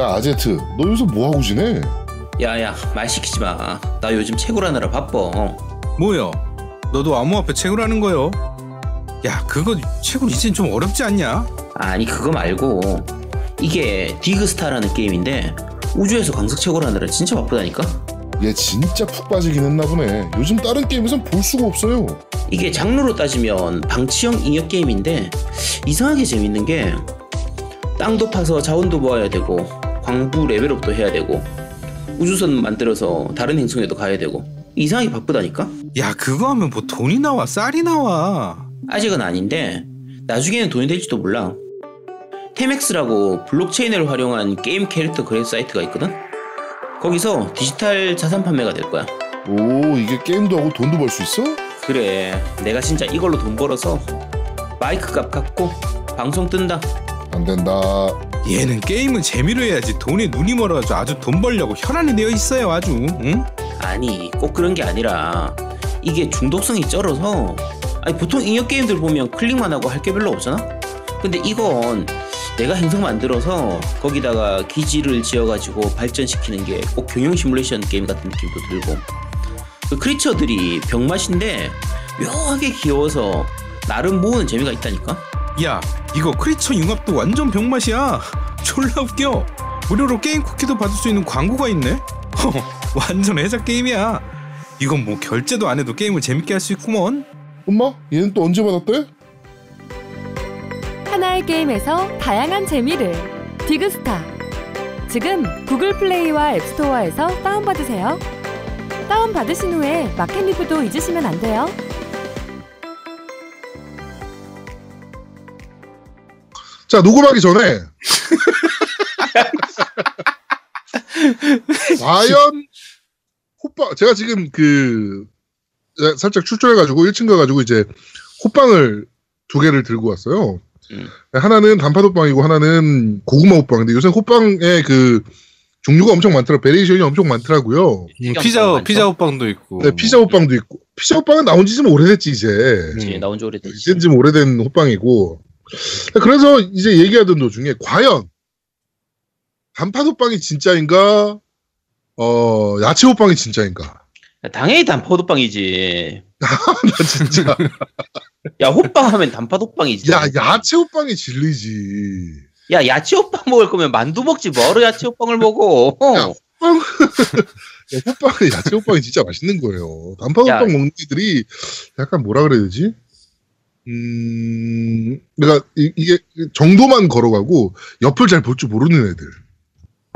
야 아제트 너 요새 뭐하고 지내? 야야 말 시키지 마. 나 요즘 채굴 하느라 바빠. 뭐야? 너도 암호화폐 채굴하는 거요? 야 그거 채굴 이젠 좀 어렵지 않냐? 아니 그거 말고 이게 디그스타라는 게임인데 우주에서 광석 채굴 하느라 진짜 바쁘다니까. 얘 진짜 푹 빠지긴 했나 보네 요즘 다른 게임에선 볼 수가 없어요 이게 장르로 따지면 방치형 인형 게임인데 이상하게 재밌는 게 땅도 파서 자원도 모아야 되고 광부 레벨업도 해야 되고 우주선 만들어서 다른 행성에도 가야 되고 이상하게 바쁘다니까? 야 그거 하면 뭐 돈이 나와 쌀이 나와 아직은 아닌데 나중에는 돈이 될지도 몰라. 테맥스라고 블록체인을 활용한 게임 캐릭터 거래 사이트가 있거든. 거기서 디지털 자산 판매가 될 거야. 오 이게 게임도 하고 돈도 벌 수 있어? 그래, 내가 진짜 이걸로 돈 벌어서 마이크 값 갚고 방송 뜬다. 안 된다 얘는 게임은 재미로 해야지 돈에 눈이 멀어가지고 아주 돈 벌려고 혈안이 되어 있어요 아주 응? 아니, 꼭 그런 게 아니라 이게 중독성이 쩔어서 아니 보통 인형 게임들 보면 클릭만 하고 할 게 별로 없잖아. 근데 이건 내가 행성 만들어서 거기다가 기지를 지어가지고 발전시키는 게 꼭 경영 시뮬레이션 게임 같은 느낌도 들고 그 크리처들이 병맛인데 묘하게 귀여워서 나름 모으는 재미가 있다니까. 야 이거 크리처 융합도 완전 병맛이야. 졸라 웃겨. 무료로 게임 쿠키도 받을 수 있는 광고가 있네? 완전 해자 게임이야. 이건 뭐 결제도 안 해도 게임을 재밌게 할 수 있구먼. 엄마 얘는 또 언제 받았대? 하나의 게임에서 다양한 재미를. 디그스타. 지금 구글 플레이와 앱스토어에서 다운받으세요. 다운받으신 후에 마켓 리뷰도 잊으시면 안 돼요 자 녹음하기 전에 과연 호빵 제가 지금 그 살짝 출조해가지고 1층 가가지고 이제 호빵을 두 개를 들고 왔어요. 음. 하나는 단팥 호빵이고 하나는 고구마 호빵인데 요새 호빵의 그 종류가 엄청 많더라 variation이 엄청 많더라고요. 음, 피자 피자 호빵 피자 호빵도 있고 네, 피자 호빵도 있고 피자 호빵은 나온 지 좀 오래됐지 이제. 그치, 나온 지 오래됐지. 이젠 좀 오래된 호빵이고 그래서 이제 얘기하던 도중에 과연 단팥 호빵이 진짜인가 어 야채 호빵이 진짜인가 당연히 단팥호빵이지. 나 진짜 야 호빵 하면 단팥호빵이지. 야 야채 호빵이 진리지 야 야채 호빵 먹을 거면 만두 먹지 뭐로 야채 호빵을 먹어. 야, 야, 호빵이 야채 호빵이 진짜 맛있는 거예요 야. 호빵 먹는 애들이 약간 뭐라 그래야 되지 음 그러니까 이, 이게 정도만 걸어가고 옆을 잘 볼 줄 모르는 애들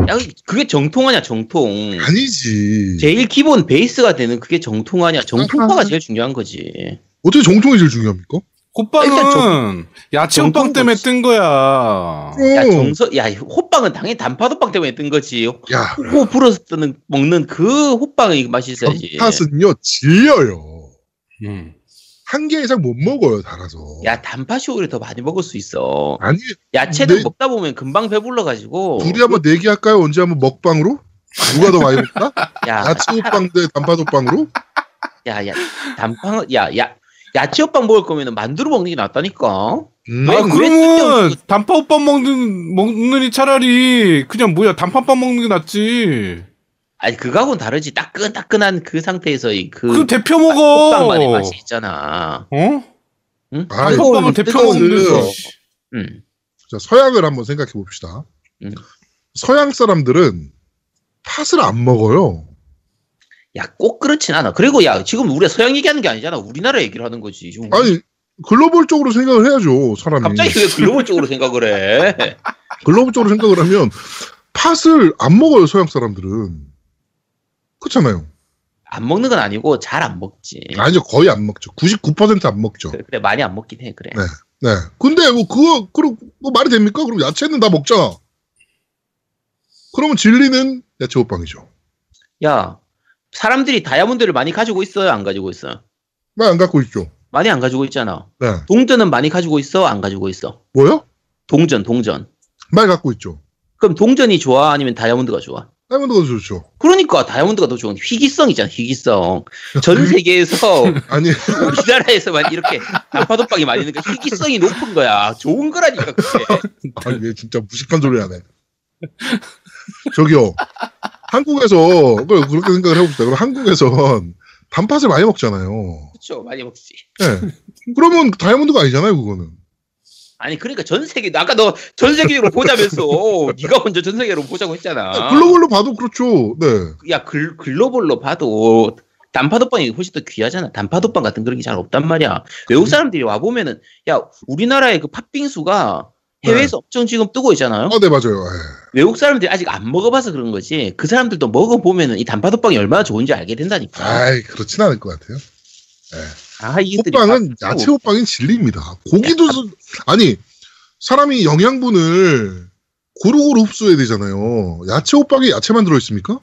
야 그게 정통 아니야 정통. 아니지 제일 기본 베이스가 되는 그게 정통 아니야. 정통파가 아하. 제일 중요한 거지. 어떻게 정통이 제일 중요합니까? 호빵은 일단 야채 정통 호빵 때문에 거지. 뜬 거야 야 어. 정서 야 호빵은 당연히 단팥호빵 때문에 뜬 거지. 야, 호 불어서 뜨는 먹는 그 호빵의 맛이 있어야지. 단팥은요 질려요. 음. 한 개 이상 못 먹어요 달아서. 야 단팥이 오히려 더 많이 먹을 수 있어. 아니 야채는 네. 먹다 보면 금방 배불러 가지고. 둘이 한번 내기 할까요? 언제 한번 먹방으로? 누가 더 많이 먹나? 야, 야채 호빵 대 단팥 호빵으로? 야, 야, 단빵, 야, 야, 야채 호빵 먹을 거면 만두로 먹는 게 낫다니까. 음, 왜아 그- 그러면 단팥 호빵 먹는 먹느니 차라리 그냥 뭐야 단팥빵 먹는 게 낫지 아니 그거하고는 다르지. 따끈따끈한 그 상태에서의 그 그 대표 먹어 호빵만의 맛이 있잖아. 어? 응? 아, 뜨거운- 대표 데서. 응. 자, 서양을 한번 생각해 봅시다. 음. 서양 사람들은 팥을 안 먹어요. 야, 꼭 그렇진 않아. 그리고 야, 지금 우리가 서양 얘기하는 게 아니잖아. 우리나라 얘기를 하는 거지. 지금 아니 글로벌적으로 생각을 해야죠 사람이. 갑자기 왜 글로벌적으로 생각을 해? 글로벌적으로 생각을 하면 팥을 안 먹어요 서양 사람들은. 그렇잖아요. 안 먹는 건 아니고 잘 안 먹지. 아니죠 거의 안 먹죠. 99%안 먹죠. 그래, 그래, 많이 안 먹긴 해. 그래. 네. 네. 근데 뭐 그거 그럼 뭐 말이 됩니까? 그럼 야채는 다 먹잖아. 그러면 진리는 야채 호빵이죠. 야, 사람들이 다이아몬드를 많이 가지고 있어요? 안 가지고 있어요? 왜안 갖고 있죠? 많이 안 가지고 있잖아. 네. 동전은 많이 가지고 있어? 안 가지고 있어? 뭐요? 동전, 동전. 말 갖고 있죠. 그럼 동전이 좋아? 아니면 다이아몬드가 좋아? 다이아몬드가 좋죠. 그러니까 다이아몬드가 더 좋은 희귀성이잖아, 희귀성. 전 세계에서 아니 우리나라에서만 이렇게 단파도빵이 많이 있는 거 희귀성이 높은 거야. 좋은 거라니까, 그게. 아니 얘 진짜 무식한 소리 하네. 저기요. 한국에서 그걸 그렇게 생각을 해봅시다. 그럼 한국에선 단팥을 많이 먹잖아요. 그렇죠 많이 먹지. 예. 그러면 다이아몬드가 아니잖아요, 그거는. 아니 그러니까 전 세계 아까 너 전 세계적으로 보자면서 네가 먼저 전 세계로 보자고 했잖아. 글로벌로 봐도 그렇죠. 네. 야 글, 글로벌로 봐도 단파도빵이 훨씬 더 귀하잖아. 단파도빵 같은 그런 게 잘 없단 말이야. 외국 사람들이 와 보면은 야 우리나라의 그 팥빙수가 해외에서 엄청 지금 뜨고 있잖아요. 아, 네, 맞아요. 예. 외국 사람들이 아직 안 먹어봐서 그런 거지. 그 사람들도 먹어보면은 이 단파도빵이 얼마나 좋은지 알게 된다니까. 아이, 그렇진 않을 것 같아요. 아 호빵은 야채 호빵인 진리입니다. 고기도 수- 아니 사람이 영양분을 고루고루 흡수해야 되잖아요. 야채 호빵에 야채만 들어 있습니까?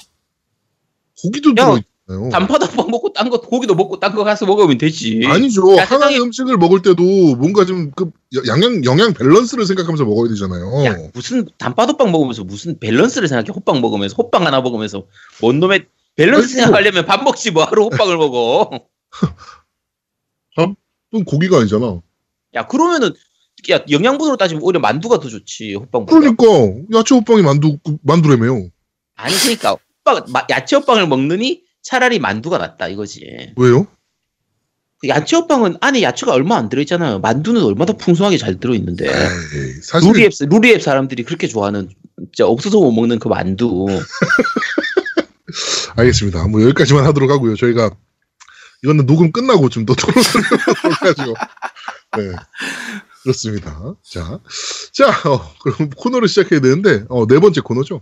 고기도 야, 들어 있잖아요. 단팥호빵 먹고 딴 거 고기도 먹고 딴 거 가서 먹으면 되지. 아니죠. 야, 하나의 세상에- 음식을 먹을 때도 뭔가 좀 그 영양 영양 밸런스를 생각하면서 먹어야 되잖아요. 야, 무슨 단팥호빵 먹으면서 무슨 밸런스를 생각해? 호빵 먹으면서 호빵 하나 먹으면서 뭔 놈의 밸런스 아이고. 생각하려면 밥 먹지 뭐하러 호빵을 먹어? 그건 고기가 아니잖아. 야 그러면은 야 영양분으로 따지면 오히려 만두가 더 좋지 호빵보다. 그러니까 야채 호빵이 만두 그 만두라며요. 아니 그러니까 호빵 마- 야채 호빵을 먹느니 차라리 만두가 낫다 이거지. 왜요? 그 야채 호빵은 안에 야채가 얼마 안 들어있잖아요. 만두는 얼마나 풍성하게 잘 들어있는데. 에이, 사실 루리앱 루리앱 사람들이 그렇게 좋아하는 진짜 없어서 못 먹는 그 만두. 알겠습니다. 뭐 여기까지만 하도록 하고요. 저희가 이거는 녹음 끝나고 좀 더 토론을 해가지고 네 그렇습니다. 자, 자 어, 그럼 코너를 시작해야 되는데 어, 네 번째 코너죠.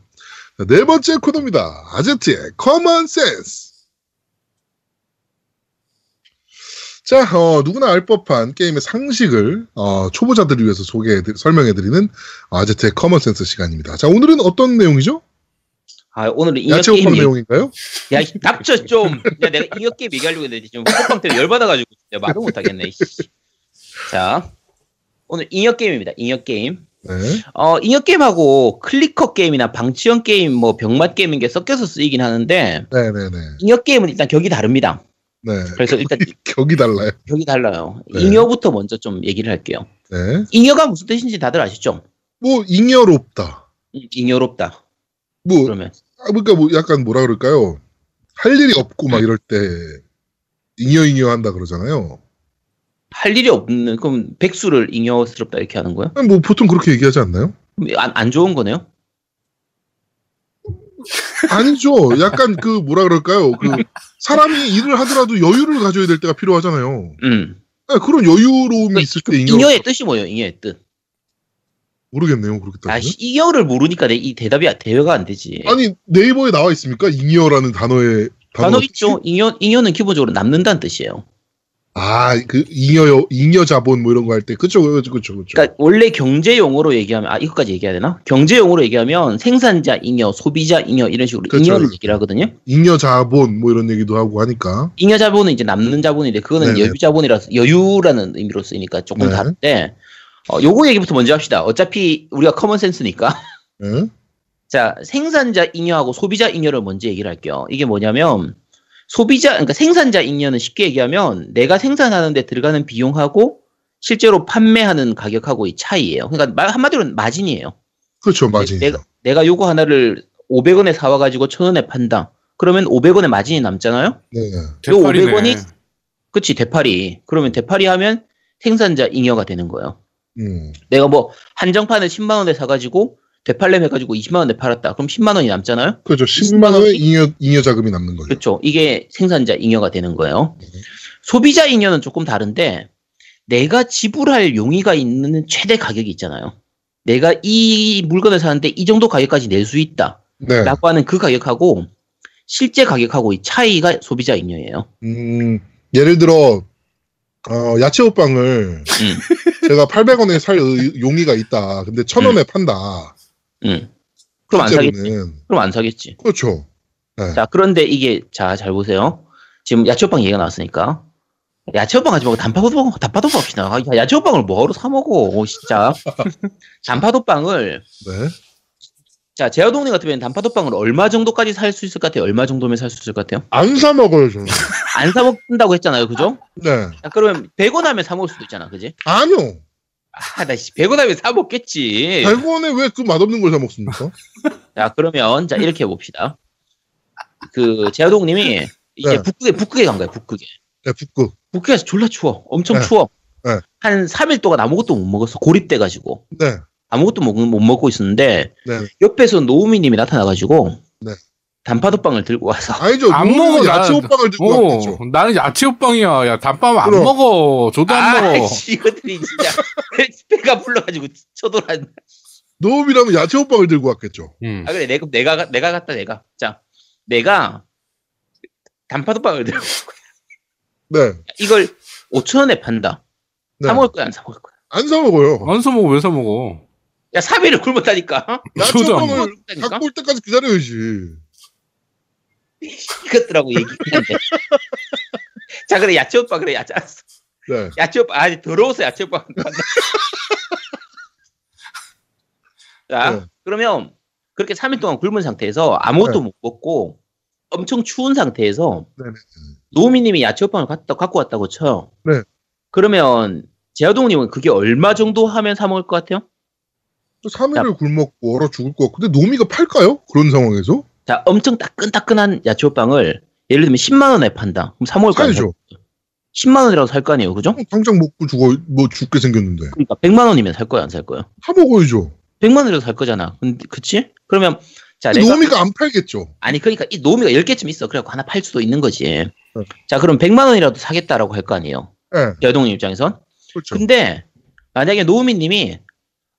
자, 네 번째 코너입니다. 아제트의 common sense. 자, 어, 누구나 알 법한 게임의 상식을 어, 초보자들을 위해서 소개해 설명해드리는 아제트의 common sense 시간입니다. 자, 오늘은 어떤 내용이죠? 아 오늘은 잉여 야채 호빵 게임 얘기- 내용인가요? 야, 이 닥쳐 좀. 야, 내가 잉여 게임 얘기하려고 했는데 지금 호빵 때문에 열받아가지고 내가 말을 못하겠네. 자, 오늘 잉여 게임입니다. 잉여 게임. 네. 어, 잉여 게임하고 clicker 게임이나 방치형 게임, 뭐 병맛 게임인 게 섞여서 쓰이긴 하는데 네네네. 잉여 게임은 일단 격이 다릅니다. 네. 그래서 일단 격이 달라요. 격이 달라요. 네. 잉여부터 먼저 좀 얘기를 할게요. 네. 잉여가 무슨 뜻인지 다들 아시죠? 뭐 잉여롭다. 음, 잉여롭다. 뭐 그러면 아, 그러니까 뭐 약간 뭐라 그럴까요? 할 일이 없고 막 이럴 때 잉여잉여 한다 그러잖아요. 할 일이 없는 그럼 백수를 잉여스럽다 이렇게 하는 거야? 뭐 보통 그렇게 얘기하지 않나요? 안, 안 좋은 거네요? 아니죠. 약간 그 뭐라 그럴까요? 그 사람이 일을 하더라도 여유를 가져야 될 때가 필요하잖아요. 음. 아, 그런 여유로움이 그- 있을 때 잉여 잉여의 뜻이 뭐예요? 잉여의 뜻. 모르겠네요. 그렇게 아, 따지면. 씨, 잉여를 모르니까 내, 이 대답이 대화가 안 되지. 아니 네이버에 나와 있습니까? 잉여라는 단어의 단어 단어 있죠. 잉여 잉여는 기본적으로 남는다는 뜻이에요. 아그 잉여 잉여 자본 뭐 이런 거 할 때 그쵸 그쵸 그쵸 그쵸. 그러니까 원래 경제 용어로 얘기하면 아 이거까지 얘기해야 되나? 경제 용어로 얘기하면 생산자 잉여, 소비자 잉여 이런 식으로 그렇죠. 잉여를 얘기를 하거든요. 잉여 자본 뭐 이런 얘기도 하고 하니까. 잉여 자본은 이제 남는 자본인데 그거는 네네. 여유 자본이라서 여유라는 의미로 쓰이니까 조금 네. 다른데 어, 요거 얘기부터 먼저 합시다. 어차피 우리가 common sense니까. 예? 자, 생산자 잉여하고 소비자 잉여를 먼저 얘기를 할게요. 이게 뭐냐면 소비자 그러니까 생산자 잉여는 쉽게 얘기하면 내가 생산하는데 들어가는 비용하고 실제로 판매하는 가격하고 이 차이예요. 그러니까 말 한마디로는 마진이에요. 그렇죠 맞아요. 내가 내가 요거 하나를 500원에 사와 가지고 1000원에 판다. 그러면 500원의 마진이 남잖아요. 네. 요 500원이 그치 대파리. 그러면 대파리 하면 생산자 잉여가 되는 거예요. 음. 내가 뭐 한정판을 10만 원에 사가지고 되팔렘 해가지고 20만 원에 팔았다. 그럼 10만 원이 남잖아요. 그렇죠. 10만 원의 잉여 잉여 자금이 남는 거죠. 그렇죠. 이게 생산자 잉여가 되는 거예요. 네. 소비자 잉여는 조금 다른데 내가 지불할 용의가 있는 최대 가격이 있잖아요. 내가 이 물건을 사는데 이 정도 가격까지 낼 수 있다. 네. 라고 하는 그 가격하고 실제 가격하고 이 차이가 소비자 잉여예요. 음, 예를 들어 어, 야채 호빵을 음. 제가 800원에 살 의- 용의가 있다. 근데 1000원에 판다. 음. 그럼 안 사겠지. 그럼 안 사겠지. 그렇죠. 네. 자, 그런데 이게, 자, 잘 보세요. 지금 야채 호빵 얘기가 나왔으니까. 야채 호빵 하지 말고 단파도빵, 단파도빵 합시다. 아, 야, 야채 호빵을 뭐하러 사 먹어, 오, 진짜. 단파도빵을, 네. 자, 제아동네 같으면 단파도빵을 얼마 정도까지 살 수 있을 것 같아요? 얼마 정도면 살 수 있을 것 같아요? 안 사 먹어요, 저는. 안 사 먹는다고 했잖아요, 그죠? 네. 자, 그러면 100원 하면 사 먹을 수도 있잖아, 그지? 아니요. 아 나 100원 하면 사 먹겠지. 100원에 왜 그 맛없는 걸 사 먹습니까? 자 그러면 자 이렇게 해봅시다. 그 제아동님이 이제 네. 북극에 북극에 간 거야 북극에. 네, 북극. 북극에서 졸라 추워. 엄청 네. 추워. 네. 한 3일 동안 아무것도 못 먹었어. 고립돼가지고. 네. 아무것도 못, 못 먹고 있었는데 네. 옆에서 노우미님이 나타나가지고 네. 단파도빵을 들고 와서 아니죠. 안 먹어, 야채 나- 호빵을 들고 오, 왔겠죠. 나는 야채 호빵이야. 야, 단빵 안 그럼. 먹어. 저도 안 먹어. 아이씨 이것들이 진짜 배가 불러가지고 쳐돌았네. 노우미라면 야채 호빵을 들고 왔겠죠. 음. 아 그래 내가 내가 가- 내가 갔다 내가 자 내가 단파도빵을 들고 네. 이걸 5천 원에 판다. 네. 사 먹을 거야 안 사 먹을 거야? 안 사 먹어요. 안 사 먹어, 왜 사 먹어? 야 3일을 굶었다니까. 먹었다니까? 갖고 올 때까지 기다려야지. 이것들하고 얘기했는데. 자 그래 야채 오빠 그래 야채 알았어. 네. 야채 오빠 아니 더러워서 야채 오빠. 자 네. 그러면 그렇게 3일 동안 굶은 상태에서 아무것도 네. 못 먹고 엄청 추운 상태에서 네네. 노미님이 야채 오빵을 갖다 갖고 왔다고 쳐. 네. 그러면 제아동님은 그게 얼마 정도 하면 사 먹을 것 같아요? 또 3일을 굶었고 얼어 죽을 것 같고. 근데 노미가 팔까요? 그런 상황에서? 자 엄청 따끈따끈한 야채 오빵을 예를 들면 10만 원에 판다. 그럼 사 먹을 거 아니에요? 사야죠. 10만 원이라고 살거 아니에요, 그죠? 당장 먹고 죽어, 뭐 죽게 생겼는데. 그러니까 100만 원이면 살 거야, 안 살 거야? 사 먹어야죠. 100만 원이라도 살 거잖아. 근데 그치? 그러면 자, 내가 노미가 안 팔겠죠. 아니 그러니까 이 노미가 10개쯤 있어. 그래갖고 하나 팔 수도 있는 거지. 네. 자, 그럼 100만 원이라도 사겠다라고 할 거 아니에요. 예. 여동님 입장에선. 그렇죠. 근데 만약에 노미님이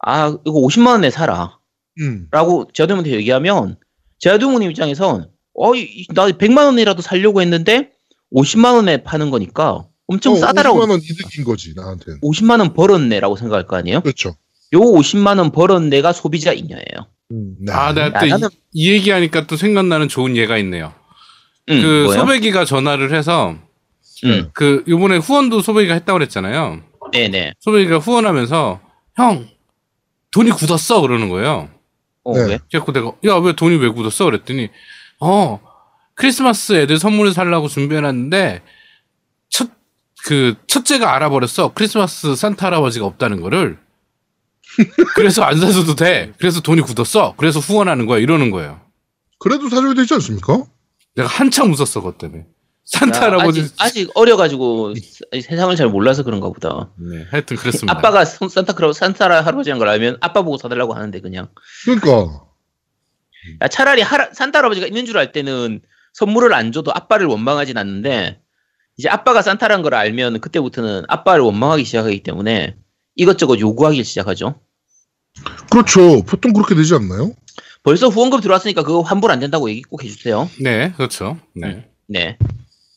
아, 이거 50만 원에 사라. 음. 라고 제아동님한테 얘기하면 제아동님 입장에선 어, 이- 나 100만 원이라도 살려고 했는데 50만 원에 파는 거니까 엄청 어, 싸다라고 50만 원 이득인 거지, 나한테는. 50만 원 벌었네라고 생각할 거 아니에요? 그렇죠. 요 50만 원 벌은 내가 소비자 잉여예요. 음, 네. 아, 내가 또 야, 나는- 이, 이 얘기하니까 또 생각나는 좋은 예가 있네요. 응, 그 뭐요? 소배기가 전화를 해서 응, 그 요번에 후원도 소배기가 했다고 그랬잖아요. 네네. 소배기가 후원하면서 형 돈이 굳었어? 그러는 거예요. 어, 네. 왜? 그래서 내가 야 왜 돈이 왜 굳었어? 그랬더니 어 크리스마스 애들 선물을 살라고 준비해놨는데 첫 그 첫째가 알아버렸어. 크리스마스 산타 할아버지가 없다는 거를. 그래서 안 사줘도 돼. 그래서 돈이 굳었어. 그래서 후원하는 거야. 이러는 거예요. 그래도 사줘야 되지 않습니까? 내가 한참 웃었어 그것 때문에 산타 야, 할아버지 아직, 아직 어려가지고 세- 세상을 잘 몰라서 그런가 보다. 네 하여튼 그랬습니다 아빠가 선- 산타크로 산타 할아버지인 걸 알면 아빠 보고 사달라고 하는데 그냥. 그러니까. 야, 차라리 하라, 산타 할아버지가 있는 줄 알 때는 선물을 안 줘도 아빠를 원망하진 않는데 이제 아빠가 산타라는 걸 알면 그때부터는 아빠를 원망하기 시작하기 때문에 이것저것 요구하기 시작하죠. 그렇죠. 보통 그렇게 되지 않나요? 벌써 후원금 들어왔으니까 그거 환불 안 된다고 얘기 꼭 해주세요. 네 그렇죠 네 네.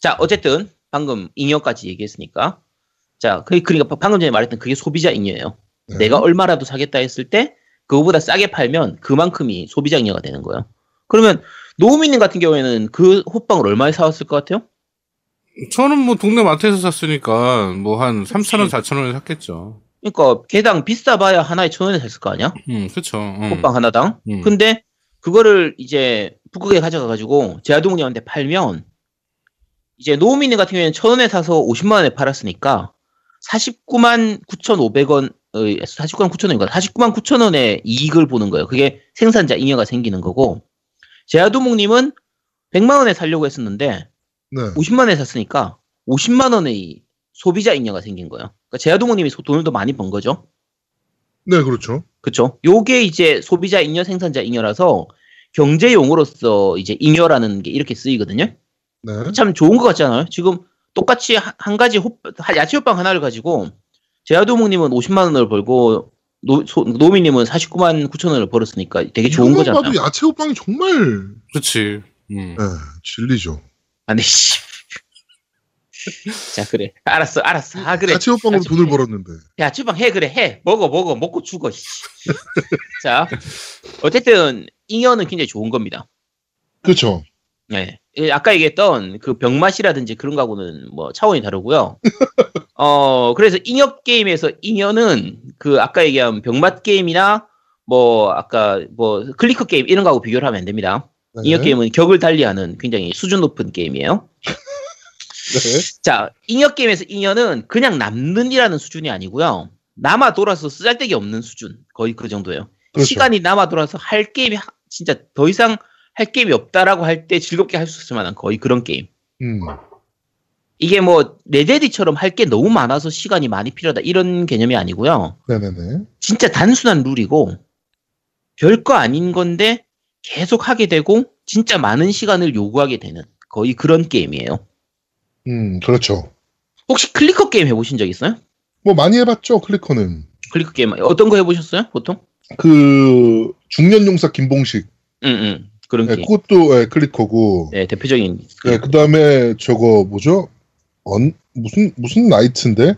자, 어쨌든 방금 잉여까지 얘기했으니까. 자, 그, 그러니까 방금 전에 말했던 그게 소비자 잉여예요. 네. 내가 얼마라도 사겠다 했을 때 그거보다 싸게 팔면 그만큼이 소비자 잉여가 되는 거예요. 그러면 노우미님 같은 경우에는 그 호빵을 얼마에 사왔을 것 같아요? 저는 뭐 동네 마트에서 샀으니까 뭐 한 3,000원 4,000원에 샀겠죠 그러니까 개당 비싸봐야 하나에 천 원에 샀을 거 아니야? 음 그렇죠 음. 호빵 하나당. 음. 근데 그거를 이제 북극에 가져가가지고 제아동님한테 팔면 이제 노우미님 같은 경우에는 천 원에 사서 50만 원에 팔았으니까 49만 9,500원, 어, 49만 9천 원인가? 49만 9천 원의 이익을 보는 거예요. 그게 생산자 잉여가 생기는 거고 제아도목님은 100만 원에 살려고 했었는데 네. 50만 원에 샀으니까 50만 원의 소비자 잉여가 생긴 거예요. 그러니까 제아도목님이 소- 돈을 더 많이 번 거죠. 네, 그렇죠. 그쵸? 요게 이제 소비자 잉여, 생산자 잉여라서 경제 용어로서 이제 잉여라는 게 이렇게 쓰이거든요. 네. 참 좋은 것 같잖아요. 지금 똑같이 한, 한 가지 호, 야채 호빵 하나를 가지고 제아도목님은 50만 원을 벌고 노, 소, 노미님은 49만 9천 원을 벌었으니까 되게 좋은 거잖아요. 봐도 야채 호빵이 정말 그렇지 음. 네, 진리죠. 아니 씨. 자 그래 알았어 알았어 아 그래 야채 호빵으로 야채 돈을 호빵. 벌었는데. 야 주방 해 그래 해 먹어 먹어 먹고 죽어 씨. 자 어쨌든 잉여는 굉장히 좋은 겁니다. 그렇죠. 네. 예, 아까 얘기했던 그 병맛이라든지 그런 거하고는 뭐 차원이 다르고요. 어, 그래서 잉여 게임에서 잉여는 그 아까 얘기한 병맛 게임이나 뭐 아까 뭐 clicker 게임 이런 거하고 비교를 하면 안 됩니다. 네. 잉여 게임은 격을 달리하는 굉장히 수준 높은 게임이에요. 네. 자, 잉여 게임에서 잉여는 그냥 남는이라는 수준이 아니고요. 남아 돌아서 쓰잘데기 없는 수준 거의 그 정도예요. 그렇죠. 시간이 남아 돌아서 할 게임이 하- 진짜 더 이상 할 게임이 없다라고 할 때 즐겁게 할 수 있을 만한 거의 그런 게임. 음. 이게 뭐 레데리처럼 할 게 너무 많아서 시간이 많이 필요하다 이런 개념이 아니고요. 네네네. 진짜 단순한 룰이고 별거 아닌 건데 계속 하게 되고 진짜 많은 시간을 요구하게 되는 거의 그런 게임이에요. 음, 그렇죠. 혹시 clicker 게임 해보신 적 있어요? 뭐 많이 해봤죠, clicker는. clicker 게임 어떤 거 해보셨어요? 보통? 그 중년 용사 김봉식. 응응 그런 네, 게임. 그것도 예, clicker고. 네 대표적인. 네, 그 다음에 저거 뭐죠? 언 무슨 무슨 나이트인데?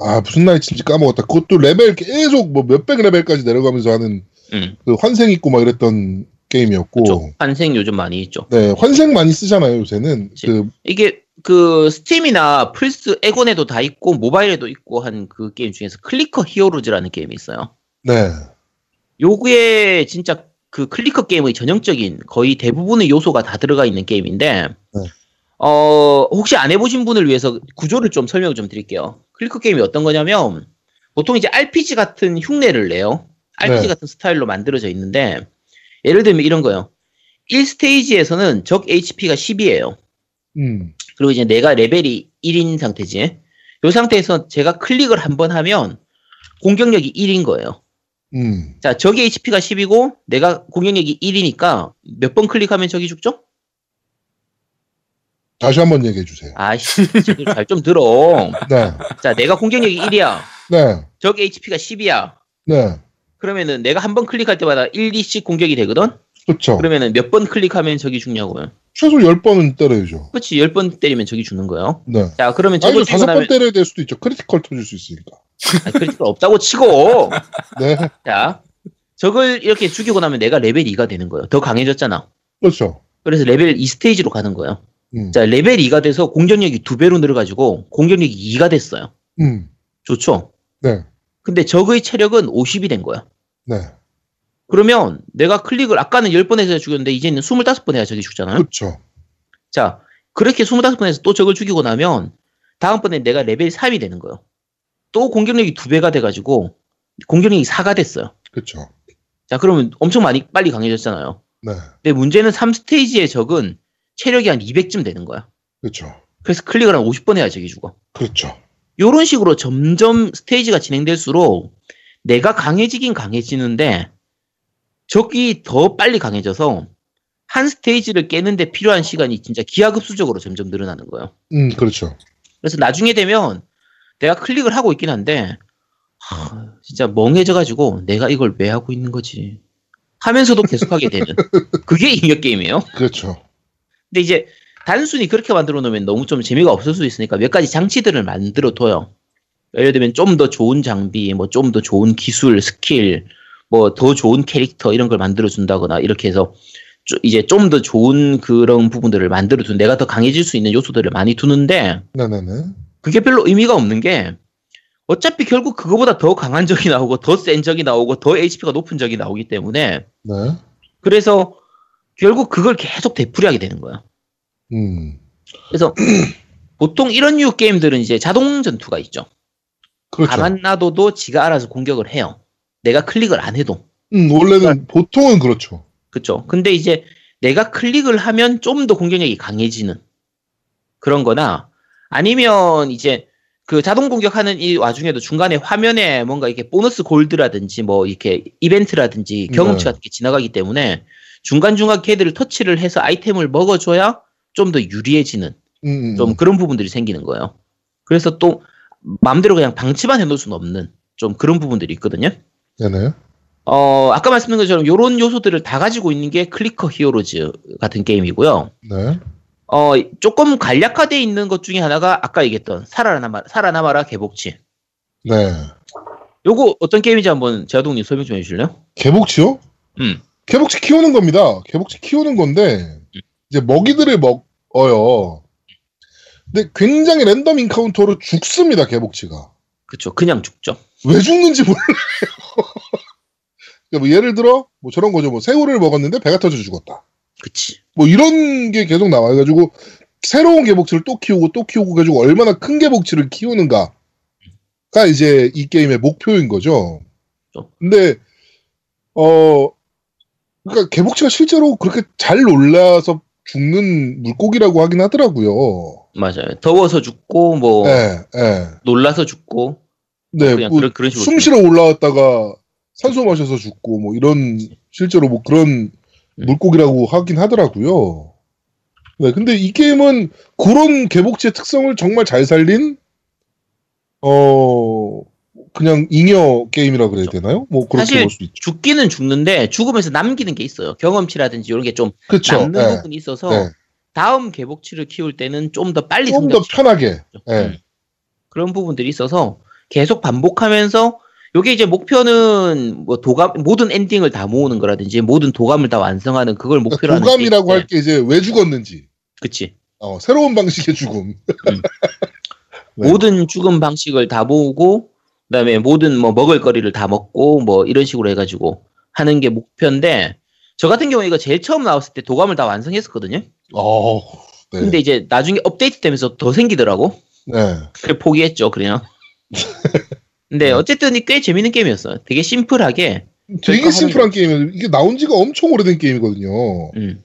아 무슨 나이트인지 까먹었다. 그것도 레벨 계속 뭐 몇백 레벨까지 내려가면서 하는 응. 그 환생 있고 막 이랬던 게임이었고. 그쵸. 환생 요즘 많이 있죠. 네, 환생 많이 쓰잖아요 요새는. 그 이게 그 Steam이나 플스 엑원에도 다 있고 모바일에도 있고 한 그 게임 중에서 Clicker Heroes라는 게임이 있어요. 네, 요게 진짜 그 clicker 게임의 전형적인 거의 대부분의 요소가 다 들어가 있는 게임인데 네. 어 혹시 안 해보신 분을 위해서 구조를 좀 설명 좀 드릴게요. 클리커 게임이 어떤 거냐면 보통 이제 RPG 같은 흉내를 내요. RPG 네. 같은 스타일로 만들어져 있는데 예를 들면 이런 거요. 1스테이지에서는 적 HP가 10이에요. 음, 그리고 이제 내가 레벨이 1인 상태지. 이 상태에서 제가 클릭을 한 번 하면 공격력이 1인 거예요. 음, 자, 적이 HP가 10이고 내가 공격력이 1이니까 몇 번 클릭하면 적이 죽죠? 다시 한 번 얘기해 주세요. 아씨, 잘좀 들어. 네, 자, 내가 공격력이 1이야. 네, 적 HP가 10이야. 네, 그러면은 내가 한 번 클릭할 때마다 1, 2씩 공격이 되거든? 그렇죠. 그러면은 몇 번 클릭하면 적이 죽냐고요. 최소 10번은 때려야죠. 그렇지, 10번 때리면 적이 죽는 거예요. 네. 자, 그러면 아니면 적을 다섯 번 나면 때려야 될 수도 있죠. critical 터질 수 있으니까. 아, critical 없다고 치고. 네, 자, 적을 이렇게 죽이고 나면 내가 레벨 2가 되는 거예요. 더 강해졌잖아. 그렇죠. 그래서 레벨 2 스테이지로 가는 거예요. 음, 자, 레벨 2가 돼서 공격력이 두 배로 늘어가지고 공격력이 2가 됐어요. 음, 좋죠? 네, 근데 적의 체력은 50이 된 거야. 네, 그러면 내가 클릭을 아까는 10번 해서 죽였는데 이제는 25번 해야 적이 죽잖아요. 그렇죠. 자, 그렇게 25번 해서 또 적을 죽이고 나면 다음번에 내가 레벨 3이 되는 거예요. 또 공격력이 두 배가 돼 가지고 공격력이 4가 됐어요. 그렇죠. 자, 그러면 엄청 많이 빨리 강해졌잖아요. 네, 근데 문제는 3스테이지의 적은 체력이 한 200쯤 되는 거야. 그렇죠. 그래서 클릭을 한 50번 해야 적이 죽어. 그렇죠. 요런 식으로 점점 스테이지가 진행될수록 내가 강해지긴 강해지는데 적이 더 빨리 강해져서 한 스테이지를 깨는데 필요한 시간이 진짜 기하급수적으로 점점 늘어나는 거예요. 음, 그렇죠. 그래서 나중에 되면 내가 클릭을 하고 있긴 한데 하, 진짜 멍해져가지고 내가 이걸 왜 하고 있는 거지 하면서도 계속하게 되는 그게 인력 게임이에요. 그렇죠. 근데 이제 단순히 그렇게 만들어 놓으면 너무 좀 재미가 없을 수 있으니까 몇 가지 장치들을 만들어 둬요. 예를 들면 좀 더 좋은 장비, 뭐 좀 더 좋은 기술, 스킬, 뭐 더 좋은 캐릭터 이런 걸 만들어 준다거나 이렇게 해서 쪼- 이제 좀 더 좋은 그런 부분들을 만들어 둔 내가 더 강해질 수 있는 요소들을 많이 두는데 네네네. 그게 별로 의미가 없는 게 어차피 결국 그거보다 더 강한 적이 나오고 더 센 적이 나오고 더 HP가 높은 적이 나오기 때문에 네. 그래서 결국 그걸 계속 되풀이하게 되는 거야. 음, 그래서 보통 이런 류 게임들은 이제 자동 전투가 있죠. 그렇죠. 가만 놔둬도 지가 알아서 공격을 해요. 내가 클릭을 안 해도. 음, 원래는 보통은 그렇죠. 그렇죠. 근데 이제 내가 클릭을 하면 좀 더 공격력이 강해지는 그런 거나 아니면 이제 그 자동 공격하는 이 와중에도 중간에 화면에 뭔가 이렇게 보너스 골드라든지 뭐 이렇게 이벤트라든지 경험치 네. 같은 게 지나가기 때문에 중간중간 걔들을 터치를 해서 아이템을 먹어줘야 좀 더 유리해지는 음, 음, 좀 음. 그런 부분들이 생기는 거예요. 그래서 또 마음대로 그냥 방치만 해놓을 수는 없는 좀 그런 부분들이 있거든요. 네네. 어, 아까 말씀드린 것처럼 이런 요소들을 다 가지고 있는 게 클리커 히어로즈 같은 게임이고요. 네. 어, 조금 간략화되어 있는 것 중에 하나가 아까 얘기했던 살아남아, 살아남아라 개복치. 네. 요거 어떤 게임인지 한번 제아동님 설명 좀 해주실래요? 개복치요? 음. 개복치 키우는 겁니다. 개복치 키우는 건데 이제 먹이들을 먹어요. 근데 굉장히 랜덤 인카운터로 죽습니다. 개복치가. 그쵸. 그냥 죽죠. 왜 죽는지 몰라요. 그러니까 뭐 예를 들어 뭐 저런 거죠. 뭐 새우를 먹었는데 배가 터져 죽었다. 그치. 뭐 이런 게 계속 나와가지고 새로운 개복치를 또 키우고 또 키우고 가지고 얼마나 큰 개복치를 키우는가가 이제 이 게임의 목표인 거죠. 그렇죠. 근데 어 그러니까 개복치가 실제로 그렇게 잘 놀라서 죽는 물고기라고 하긴 하더라고요. 맞아요. 더워서 죽고 뭐 예, 예. 놀라서 죽고 네, 그냥 뭐 그런 그런 식으로 숨 쉬러 올라왔다가 산소 마셔서 죽고 뭐 이런 실제로 뭐 그런 음. 물고기라고 하긴 하더라고요. 네, 근데 이 게임은 그런 개복치의 특성을 정말 잘 살린 어 그냥 잉여 게임이라 그래야 되나요? 뭐 그렇게 볼 수 있죠. 죽기는 죽는데 죽으면서 남기는 게 있어요. 경험치라든지 이런 게좀 그렇죠. 남는 예, 부분이 있어서 네. 다음 개복치를 키울 때는 좀 더 빨리 좀 더. 편하게. 예. 음. 그런 부분들이 있어서 계속 반복하면서 요게 이제 목표는 뭐 도감 모든 엔딩을 다 모으는 거라든지 모든 도감을 다 완성하는 그걸 목표로 그러니까 하는 도감이라고. 할 게 이제 왜 죽었는지. 그치 어, 새로운 방식의 죽음. 네. 모든 죽음 방식을 다 모으고 그다음에 모든 뭐 먹을 거리를 다 먹고 뭐 이런 식으로 해가지고 하는 게 목표인데 저 같은 경우에 이거 제일 처음 나왔을 때 도감을 다 완성했었거든요. 어, 네. 근데 이제 나중에 업데이트 되면서 더 생기더라고. 네. 그래 포기했죠 그냥. 근데 네. 어쨌든 이꽤 재밌는 게임이었어요. 되게 심플하게. 되게 심플한 게임이에요. 이게 나온 지가 엄청 오래된 게임이거든요. 음.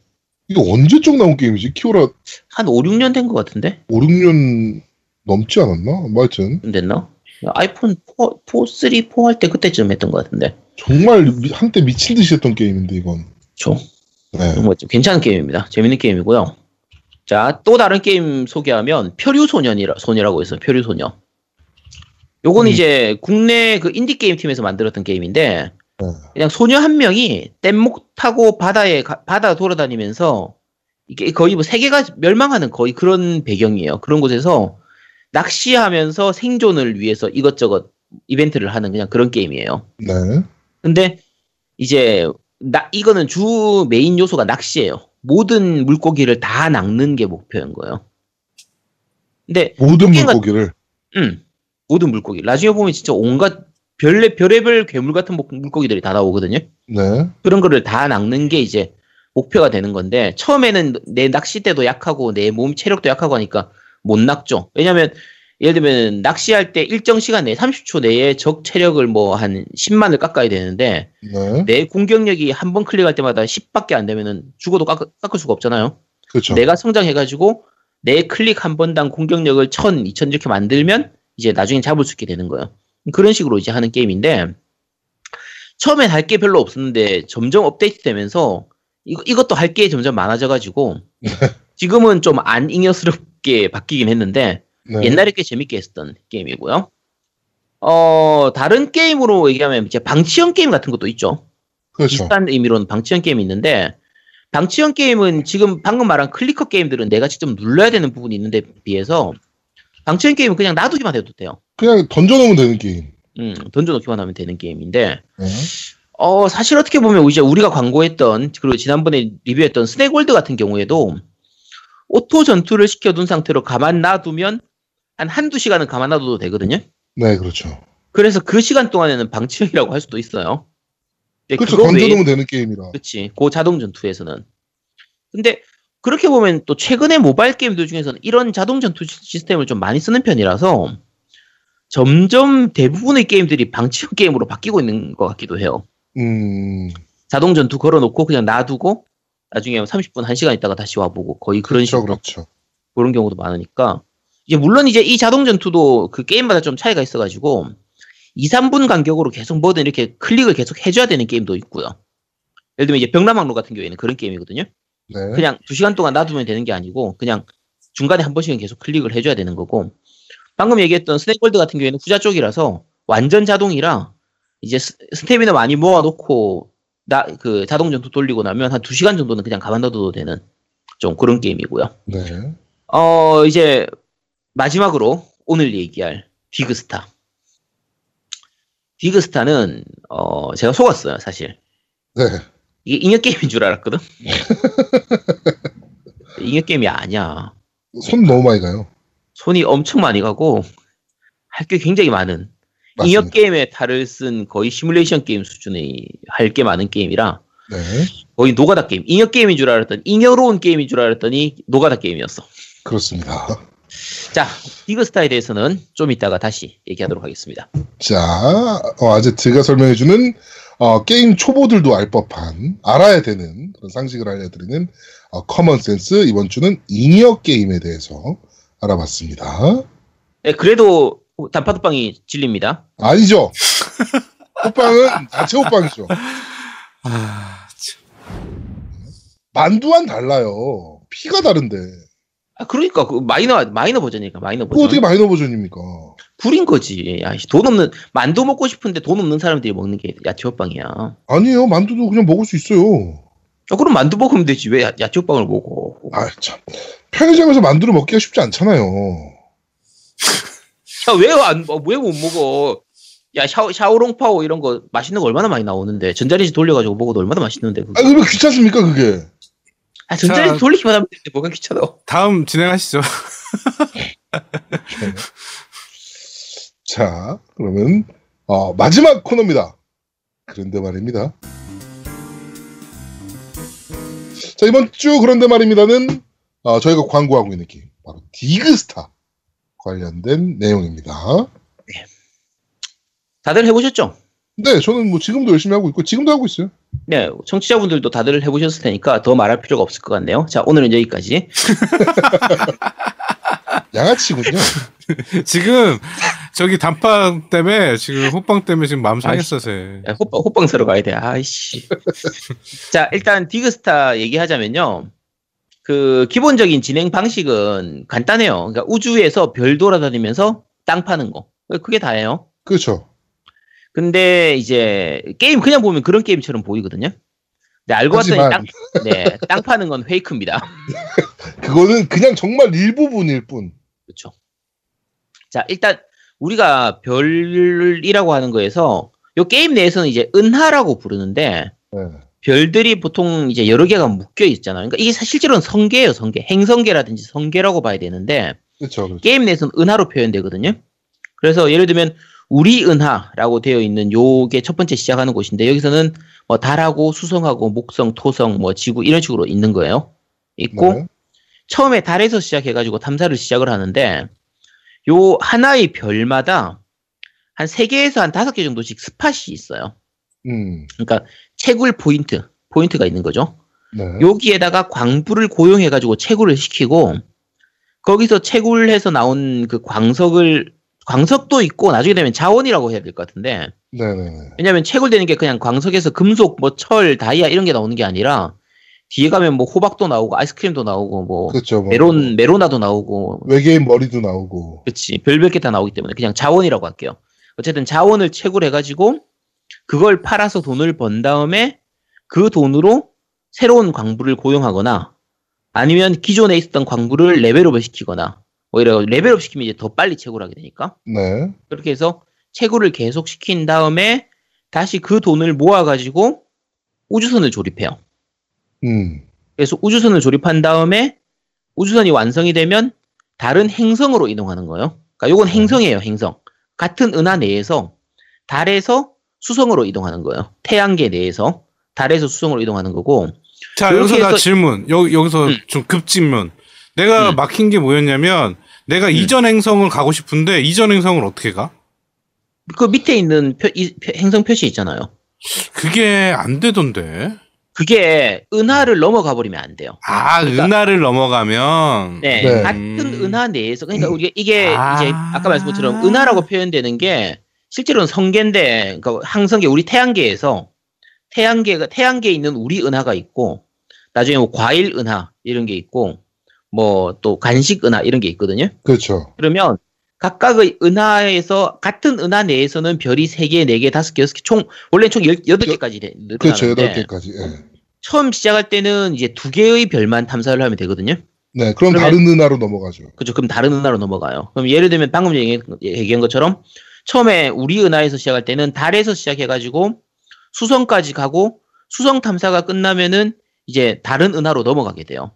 이게 언제적 나온 게임이지? 키오라 한 5, 6년 된 것 같은데? 5, 6년 넘지 않았나? 뭐 하여튼 됐나? 아이폰 4, 4 3, 4 할 때 그때쯤 했던 것 같은데. 정말 미- 한때 미친 듯이 했던 게임인데 이건. 저, 네. 뭐, 괜찮은 게임입니다. 재밌는 게임이고요. 자, 또 다른 게임 소개하면 표류소년이라, 소녀라고 있어요. 표류소녀. 요건 음. 이제 국내 그 인디 게임 팀에서 만들었던 게임인데, 네. 그냥 소녀 한 명이 뗏목 타고 바다에, 가- 바다 돌아다니면서, 이게 거의 뭐 세계가 멸망하는 거의 그런 배경이에요. 그런 곳에서 낚시하면서 생존을 위해서 이것저것 이벤트를 하는 그냥 그런 게임이에요. 네. 근데 이제 나 이거는 주 메인 요소가 낚시예요. 모든 물고기를 다 낚는 게 목표인 거예요. 근데 모든 물고기를. 음, 모든 물고기 나중에 보면 진짜 온갖 별의 별의별 괴물 같은 목- 물고기들이 다 나오거든요. 네. 그런 거를 다 낚는 게 이제 목표가 되는 건데 처음에는 내 낚싯대도 약하고 내 몸 체력도 약하고 하니까 못 낚죠. 왜냐면 예를 들면 낚시할 때 일정 시간 내에 30초 내에 적 체력을 뭐 한 10만을 깎아야 되는데 네. 내 공격력이 한 번 클릭할 때마다 10밖에 안 되면은 죽어도 깎, 깎을 수가 없잖아요. 그렇죠. 내가 성장해가지고 내 클릭 한 번당 공격력을 1000, 2000 이렇게 만들면 이제 나중에 잡을 수 있게 되는 거예요. 그런 식으로 이제 하는 게임인데 처음엔 할 게 별로 없었는데 점점 업데이트 되면서 이거, 이것도 할 게 점점 많아져가지고 지금은 좀 안 잉여스럽게 바뀌긴 했는데 네. 옛날에 꽤 재밌게 했었던 게임이고요. 어, 다른 게임으로 얘기하면 이제 방치형 게임 같은 것도 있죠. 그렇죠. 비슷한 의미로는 방치형 게임이 있는데 방치형 게임은 지금 방금 말한 clicker 게임들은 내가 직접 눌러야 되는 부분이 있는데 비해서 방치형 게임은 그냥 놔두기만 해도 돼요. 그냥 던져놓으면 되는 게임. 음, 던져놓기만 하면 되는 게임인데 네. 어 사실 어떻게 보면 이제 우리가 광고했던 그리고 지난번에 리뷰했던 스네골드 같은 경우에도 auto 전투를 시켜둔 상태로 가만 놔두면 한 한두 시간은 가만 놔둬도 되거든요. 네, 그렇죠. 그래서 그 시간 동안에는 방치형이라고 할 수도 있어요. 그렇죠. 던져놓으면 되는 게임이라. 그렇지. 고 자동 전투에서는. 근데 그렇게 보면 또 최근의 모바일 게임들 중에서는 이런 자동 전투 시- 시스템을 좀 많이 쓰는 편이라서 점점 대부분의 게임들이 방치형 게임으로 바뀌고 있는 것 같기도 해요. 음, 자동 전투 걸어놓고 그냥 놔두고 나중에 30분, 1시간 있다가 다시 와보고 거의 그런 그렇죠, 식으로 그렇죠. 그런 경우도 많으니까 이제 물론 이제 이 자동 전투도 그 게임마다 좀 차이가 있어가지고 2, 3분 간격으로 계속 뭐든 이렇게 클릭을 계속 해줘야 되는 게임도 있고요. 예를 들면 이제 벽람항로 같은 경우에는 그런 게임이거든요. 네. 그냥 2시간 동안 놔두면 되는 게 아니고 그냥 중간에 한 번씩은 계속 클릭을 해줘야 되는 거고 방금 얘기했던 스네이골드 같은 경우에는 후자 쪽이라서 완전 자동이라 이제 스- 스태미나 많이 모아놓고 나 그 자동 전투 돌리고 나면 한 2시간 정도는 그냥 가만 놔둬도 되는 좀 그런 게임이고요. 네. 어, 이제 마지막으로 오늘 얘기할 디그스타. 디그스타는 어, 제가 속았어요, 사실. 네. 이게 잉여 게임인 줄 알았거든. 잉여 게임이 아니야. 손 너무 많이 가요. 손이 엄청 많이 가고 할 게 굉장히 많은 맞습니다. 잉여 게임의 탈을 쓴 거의 시뮬레이션 게임 수준의 할 게 많은 게임이라 네. 거의 노가다 게임. 잉여 게임인 줄 알았더니 잉여로운 게임인 줄 알았더니 노가다 게임이었어. 그렇습니다. 자, 디그스타에 대해서는 좀 이따가 다시 얘기하도록 하겠습니다. 자, 어, 아제트가 설명해주는 어, 게임 초보들도 알 법한 알아야 되는 그런 상식을 알려드리는 어, common sense 이번 주는 잉여 게임에 대해서 알아봤습니다. 네, 그래도 단팥호빵이 진립니다. 아니죠. 호빵은 자체 호빵이죠. 아, 참. 만두와는 달라요. 피가 다른데. 아, 그러니까 그 마이너 마이너 버전이니까 마이너 그거 어떻게 버전. 마이너 버전입니까? 구린 거지. 야, 씨, 돈 없는 만두 먹고 싶은데 돈 없는 사람들이 먹는 게 야채호빵이야. 아니에요. 만두도 그냥 먹을 수 있어요. 아, 그럼 만두 먹으면 되지. 왜 야- 야채호빵을 먹어? 아, 참. 편의점에서 만두를 먹기가 쉽지 않잖아요. 야, 왜안왜 못 먹어? 야, 샤오, 샤오롱파오 이런 거 맛있는 거 얼마나 많이 나오는데 전자레인지 돌려가지고 먹어도 얼마나 맛있는데 그거. 아, 그러면 귀찮습니까, 그게? 아, 전자레인지 자- 돌리기만 하면 되는데 뭐가 귀찮아? 다음 진행하시죠. 자, 그러면, 어, 마지막 코너입니다. 그런데 말입니다. 자, 이번 주 그런데 말입니다는, 어, 저희가 광고하고 있는 게임, 바로 디그스타 관련된 내용입니다. 다들 해보셨죠? 네, 저는 뭐 지금도 열심히 하고 있고, 지금도 하고 있어요. 네, 청취자분들도 다들 해보셨을 테니까 더 말할 필요가 없을 것 같네요. 자, 오늘은 여기까지. 양아치군요. 지금 저기 단팥 때문에 지금 호빵 때문에 지금 마음 상했어서. 야, 호빵, 호빵 사러 가야 돼. 아이씨. 자, 일단 디그스타 얘기하자면요. 그 기본적인 진행 방식은 간단해요. 그러니까 우주에서 별 돌아다니면서 땅 파는 거. 그게 다예요. 그렇죠. 근데 이제 게임 그냥 보면 그런 게임처럼 보이거든요. 근데 알고 봤더니 땅, 네, 땅 파는 건 페이크입니다. 그거는 그냥 정말 일부분일 뿐. 그렇죠. 자, 일단 우리가 별이라고 하는 거에서 요 게임 내에서는 이제 은하라고 부르는데 네. 별들이 보통 이제 여러 개가 묶여 있잖아요. 그러니까 이게 사- 실제로는 성계예요, 성계. 행성계라든지 성계라고 봐야 되는데 그렇죠. 그렇죠. 게임 내에서는 은하로 표현되거든요. 그래서 예를 들면 우리 은하라고 되어 있는 요게 첫 번째 시작하는 곳인데 여기서는 뭐 달하고 수성하고 목성, 토성, 뭐 지구 이런 식으로 있는 거예요. 있고 네. 처음에 달에서 시작해가지고 탐사를 시작을 하는데 요 하나의 별마다 한 세 개에서 한 다섯 개 정도씩 spot이 있어요. 음, 그러니까 채굴 포인트, 포인트가 있는 거죠. 네. 여기에다가 광부를 고용해가지고 채굴을 시키고 거기서 채굴해서 나온 그 광석을 광석도 있고 나중에 되면 자원이라고 해야 될 것 같은데 네네네. 왜냐하면 채굴되는 게 그냥 광석에서 금속, 뭐 철, 다이아 이런 게 나오는 게 아니라 뒤에 가면 뭐 호박도 나오고 아이스크림도 나오고 뭐 그렇죠. 뭐 메론 메로나도 나오고 외계인 머리도 나오고. 그렇지 별별 게 다 나오기 때문에 그냥 자원이라고 할게요. 어쨌든 자원을 채굴해가지고 그걸 팔아서 돈을 번 다음에 그 돈으로 새로운 광부를 고용하거나 아니면 기존에 있었던 광부를 레벨업을 시키거나 오히려 레벨업 시키면 이제 더 빨리 채굴 하게 되니까 네. 그렇게 해서 채굴을 계속 시킨 다음에 다시 그 돈을 모아가지고 우주선을 조립해요. 음, 그래서 우주선을 조립한 다음에 우주선이 완성이 되면 다른 행성으로 이동하는 거예요. 그러니까 요건 행성이에요, 행성. 같은 은하 내에서 달에서 수성으로 이동하는 거예요. 태양계 내에서 달에서 수성으로 이동하는 거고. 자, 여기서 나 질문. 여, 여기서 음. 좀 급질문. 내가 음. 막힌 게 뭐였냐면 내가 이전 행성을 가고 싶은데 이전 행성을 어떻게 가? 그 밑에 있는 표- 이- 표- 행성 표시 있잖아요. 그게 안 되던데. 그게 은하를 넘어가 버리면 안 돼요. 아, 그러니까- 은하를 넘어가면 네, 네. 같은 음. 은하 내에서 그러니까 우리가 이게 아. 이제 아까 말씀한 것처럼 은하라고 표현되는 게 실제로는 성계인데 그러니까 항성계 우리 태양계에서 태양계가 태양계에 있는 우리 은하가 있고 나중에 뭐 과일 은하 이런 게 있고 뭐 또 간식 은하 이런 게 있거든요. 그렇죠. 그러면 각각의 은하에서 같은 은하 내에서는 별이 3개, 4개, 5개, 6개 총 원래 총 18개까지 늘어나는데 그렇죠. 여덟 개까지. 예. 처음 시작할 때는 이제 두 개의 별만 탐사를 하면 되거든요. 네, 그럼 그러면- 다른 은하로 넘어가죠. 그죠. 그럼 다른 은하로 넘어가요. 그럼 예를 들면 방금 얘기- 얘기한 것처럼 처음에 우리 은하에서 시작할 때는 달에서 시작해가지고 수성까지 가고 수성 탐사가 끝나면은 이제 다른 은하로 넘어가게 돼요.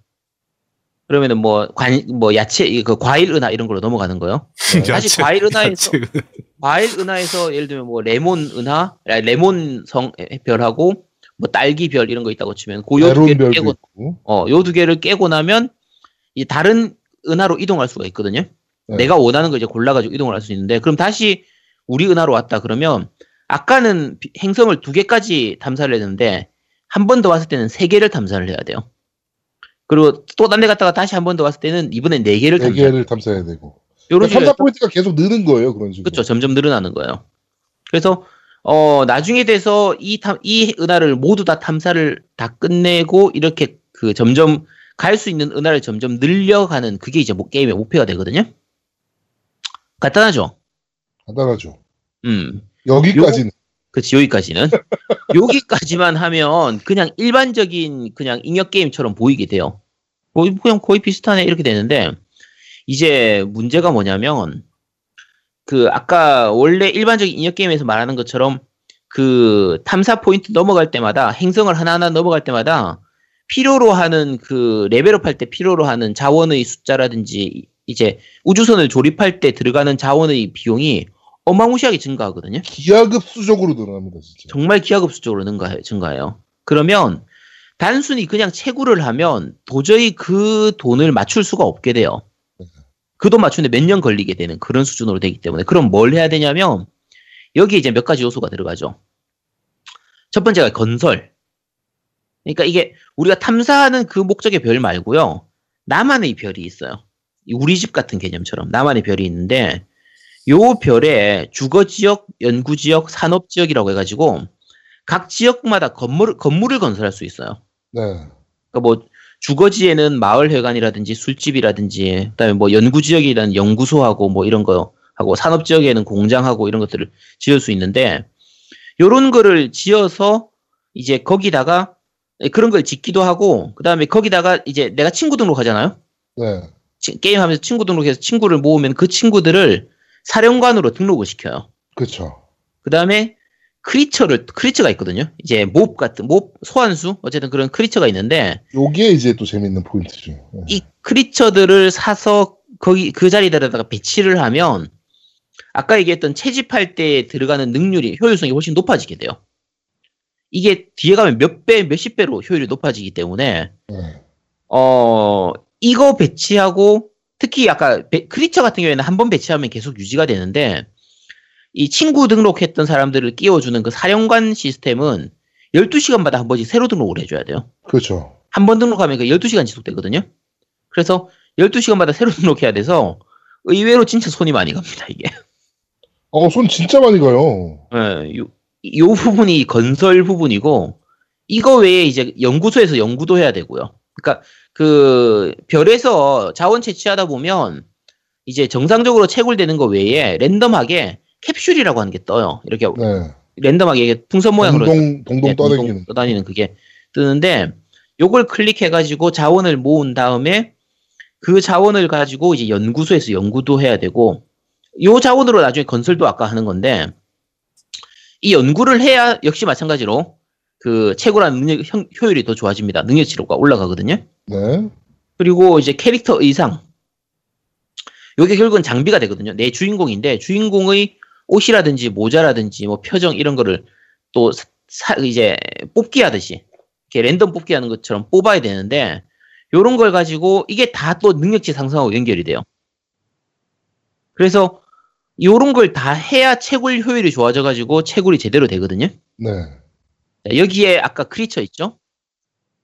그러면은 뭐, 관, 뭐, 야채, 이그 과일 은하 이런 걸로 넘어가는 거예요. 네. 야채- 과일 은하에서, 과일 은하에서 예를 들면 뭐, 레몬 은하, 아, 레몬 성 별하고 뭐, 딸기 별 이런 거 있다고 치면, 그요 두 개를 깨고, 있고. 어, 요 두 개를 깨고 나면, 이 다른 은하로 이동할 수가 있거든요. 네. 내가 원하는 거 이제 골라가지고 이동을 할 수 있는데 그럼 다시 우리 은하로 왔다 그러면 아까는 비- 행성을 두 개까지 탐사를 했는데 한 번 더 왔을 때는 세 개를 탐사를 해야 돼요. 그리고 또 딴 데 갔다가 다시 한 번더 왔을 때는 이번엔 네 개를 네 탐사. 개를 탐사해야 되고. 요런 탐사 식으로 포인트가 계속 느는 거예요, 그런 식으로. 그렇죠. 점점 늘어나는 거예요. 그래서 어 나중에 돼서 이 탐, 이 은하를 모두 다 탐사를 다 끝내고 이렇게 그 점점 갈 수 있는 은하를 점점 늘려가는 그게 이제 뭐 게임의 목표가 되거든요. 간단하죠. 간단하죠. 음. 여기까지는. 그치 여기까지는 여기까지만 하면 그냥 일반적인 그냥 잉여 게임처럼 보이게 돼요. 뭐 그냥 거의 비슷하네 이렇게 되는데 이제 문제가 뭐냐면 그 아까 원래 일반적인 잉여 게임에서 말하는 것처럼 그 탐사 포인트 넘어갈 때마다 행성을 하나하나 넘어갈 때마다 필요로 하는 그 레벨업 할 때 필요로 하는 자원의 숫자라든지 이제 우주선을 조립할 때 들어가는 자원의 비용이 어마무시하게 증가하거든요. 기하급수적으로 늘어납니다, 진짜. 정말 기하급수적으로 증가해, 증가해요. 그러면 단순히 그냥 채굴을 하면 도저히 그 돈을 맞출 수가 없게 돼요. 그 돈 맞추는데 몇 년 걸리게 되는 그런 수준으로 되기 때문에 그럼 뭘 해야 되냐면 여기에 이제 몇 가지 요소가 들어가죠. 첫 번째가 건설. 그러니까 이게 우리가 탐사하는 그 목적의 별 말고요. 나만의 별이 있어요. 이 우리 집 같은 개념처럼 나만의 별이 있는데 요 별에 주거 지역, 연구 지역, 산업 지역이라고 해가지고 각 지역마다 건물 건물을 건설할 수 있어요. 네. 그러니까 뭐 주거지에는 마을회관이라든지 술집이라든지 그다음에 뭐 연구 지역이라는 연구소하고 뭐 이런 거 하고 산업 지역에는 공장하고 이런 것들을 지을 수 있는데 요런 거를 지어서 이제 거기다가 그런 걸 짓기도 하고 그다음에 거기다가 이제 내가 친구 등록하잖아요. 네. 치- 게임하면서 친구 등록해서 친구를 모으면 그 친구들을 사령관으로 등록을 시켜요. 그쵸. 그 다음에 크리처를 크리처가 있거든요. 이제 몹 같은 몹 소환수 어쨌든 그런 크리처가 있는데 요게 이제 또 재밌는 포인트죠. 네. 이 크리처들을 사서 거기 그 자리에다가 배치를 하면 아까 얘기했던 채집할 때 들어가는 능률이 효율성이 훨씬 높아지게 돼요. 이게 뒤에 가면 몇 배, 몇십 배로 효율이 높아지기 때문에 네. 어 이거 배치하고 특히 아까 베- 크리처 같은 경우에는 한 번 배치하면 계속 유지가 되는데 이 친구 등록했던 사람들을 끼워주는 그 사령관 시스템은 12시간마다 한 번씩 새로 등록을 해줘야 돼요. 그렇죠. 한 번 등록하면 그 12시간 지속되거든요. 그래서 12시간마다 새로 등록해야 돼서 의외로 진짜 손이 많이 갑니다, 이게. 어, 손 진짜 많이 가요. 예, 요, 요 부분이 건설 부분이고, 이거 외에 이제 연구소에서 연구도 해야 되고요. 그러니까 그 별에서 자원 채취하다 보면 이제 정상적으로 채굴되는 거 외에 랜덤하게 캡슐이라고 하는 게 떠요. 이렇게 네. 랜덤하게 이게 풍선 모양으로 동동, 동동 네, 떠다니는. 떠다니는 그게 뜨는데 요걸 클릭해 가지고 자원을 모은 다음에 그 자원을 가지고 이제 연구소에서 연구도 해야 되고 요 자원으로 나중에 건설도 아까 하는 건데 이 연구를 해야 역시 마찬가지로 그 채굴하는 능력 형- 효율이 더 좋아집니다. 능력치료가 올라가거든요. 네. 그리고 이제 캐릭터 의상. 요게 결국은 장비가 되거든요. 내 주인공인데 주인공의 옷이라든지 모자라든지 뭐 표정 이런 거를 또 사- 이제 뽑기 하듯이 이렇게 랜덤 뽑기 하는 것처럼 뽑아야 되는데 요런 걸 가지고 이게 다 또 능력치 상승하고 연결이 돼요. 그래서 요런 걸 다 해야 채굴 효율이 좋아져 가지고 채굴이 제대로 되거든요. 네. 자, 여기에 아까 크리처 있죠?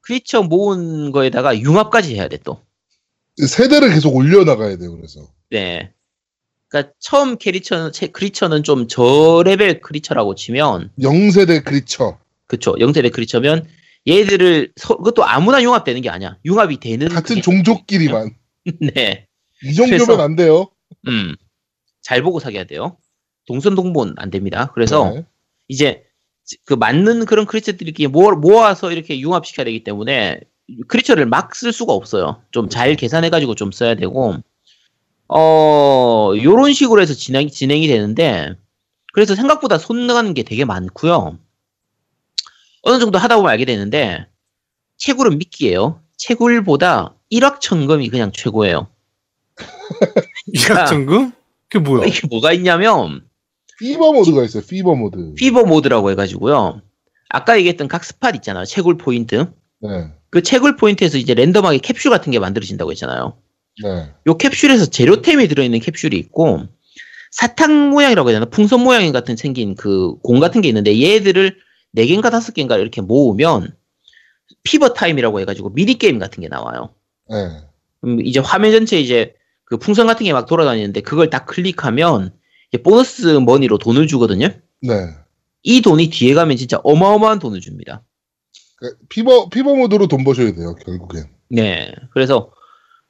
크리처 모은 거에다가 융합까지 해야 돼 또. 세대를 계속 올려나가야 돼요, 그래서. 네. 그러니까 처음 캐리처는 채- 크리처는 좀 저레벨 크리처라고 치면 0세대 크리처. 그쵸 영세대 크리처면 얘들을 서- 그것도 아무나 융합되는 게 아니야. 융합이 되는 같은 종족끼리만. 네. 이 정도면 그래서- 안 돼요. 음. 잘 보고 사귀어야 돼요. 동선 동본 안 됩니다. 그래서 네. 이제 그 맞는 그런 크리처들끼리 모아- 모아서 이렇게 융합시켜야 되기 때문에 크리처를 막 쓸 수가 없어요. 좀 잘 계산해가지고 좀 써야 되고, 어, 요런 식으로 해서 진행, 진행이 되는데, 그래서 생각보다 손 나가는 게 되게 많고요. 어느 정도 하다 보면 알게 되는데, 채굴은 미끼예요. 채굴보다 일확천금이 그냥 최고예요. 일확천금? 그게 뭐야? 이게 뭐가 있냐면, fever mode가 있어요, fever mode. fever mode라고 해가지고요. 아까 얘기했던 각 spot 있잖아요. 채굴 포인트. 네. 그 채굴 포인트에서 이제 랜덤하게 캡슐 같은 게 만들어진다고 했잖아요. 네. 요 캡슐에서 재료템이 들어있는 캡슐이 있고 사탕 모양이라고 해야 되나 풍선 모양 같은 생긴 그 공 같은 게 있는데 얘들을 4개인가 5개인가 이렇게 모으면 fever time이라고 해가지고 미니 게임 같은 게 나와요. 네. 음, 이제 화면 전체 이제 그 풍선 같은 게 막 돌아다니는데 그걸 딱 클릭하면 보너스 money로 돈을 주거든요. 네. 이 돈이 뒤에 가면 진짜 어마어마한 돈을 줍니다. 그 피버 피버 모드로 돈 버셔야 돼요 결국엔. 네. 그래서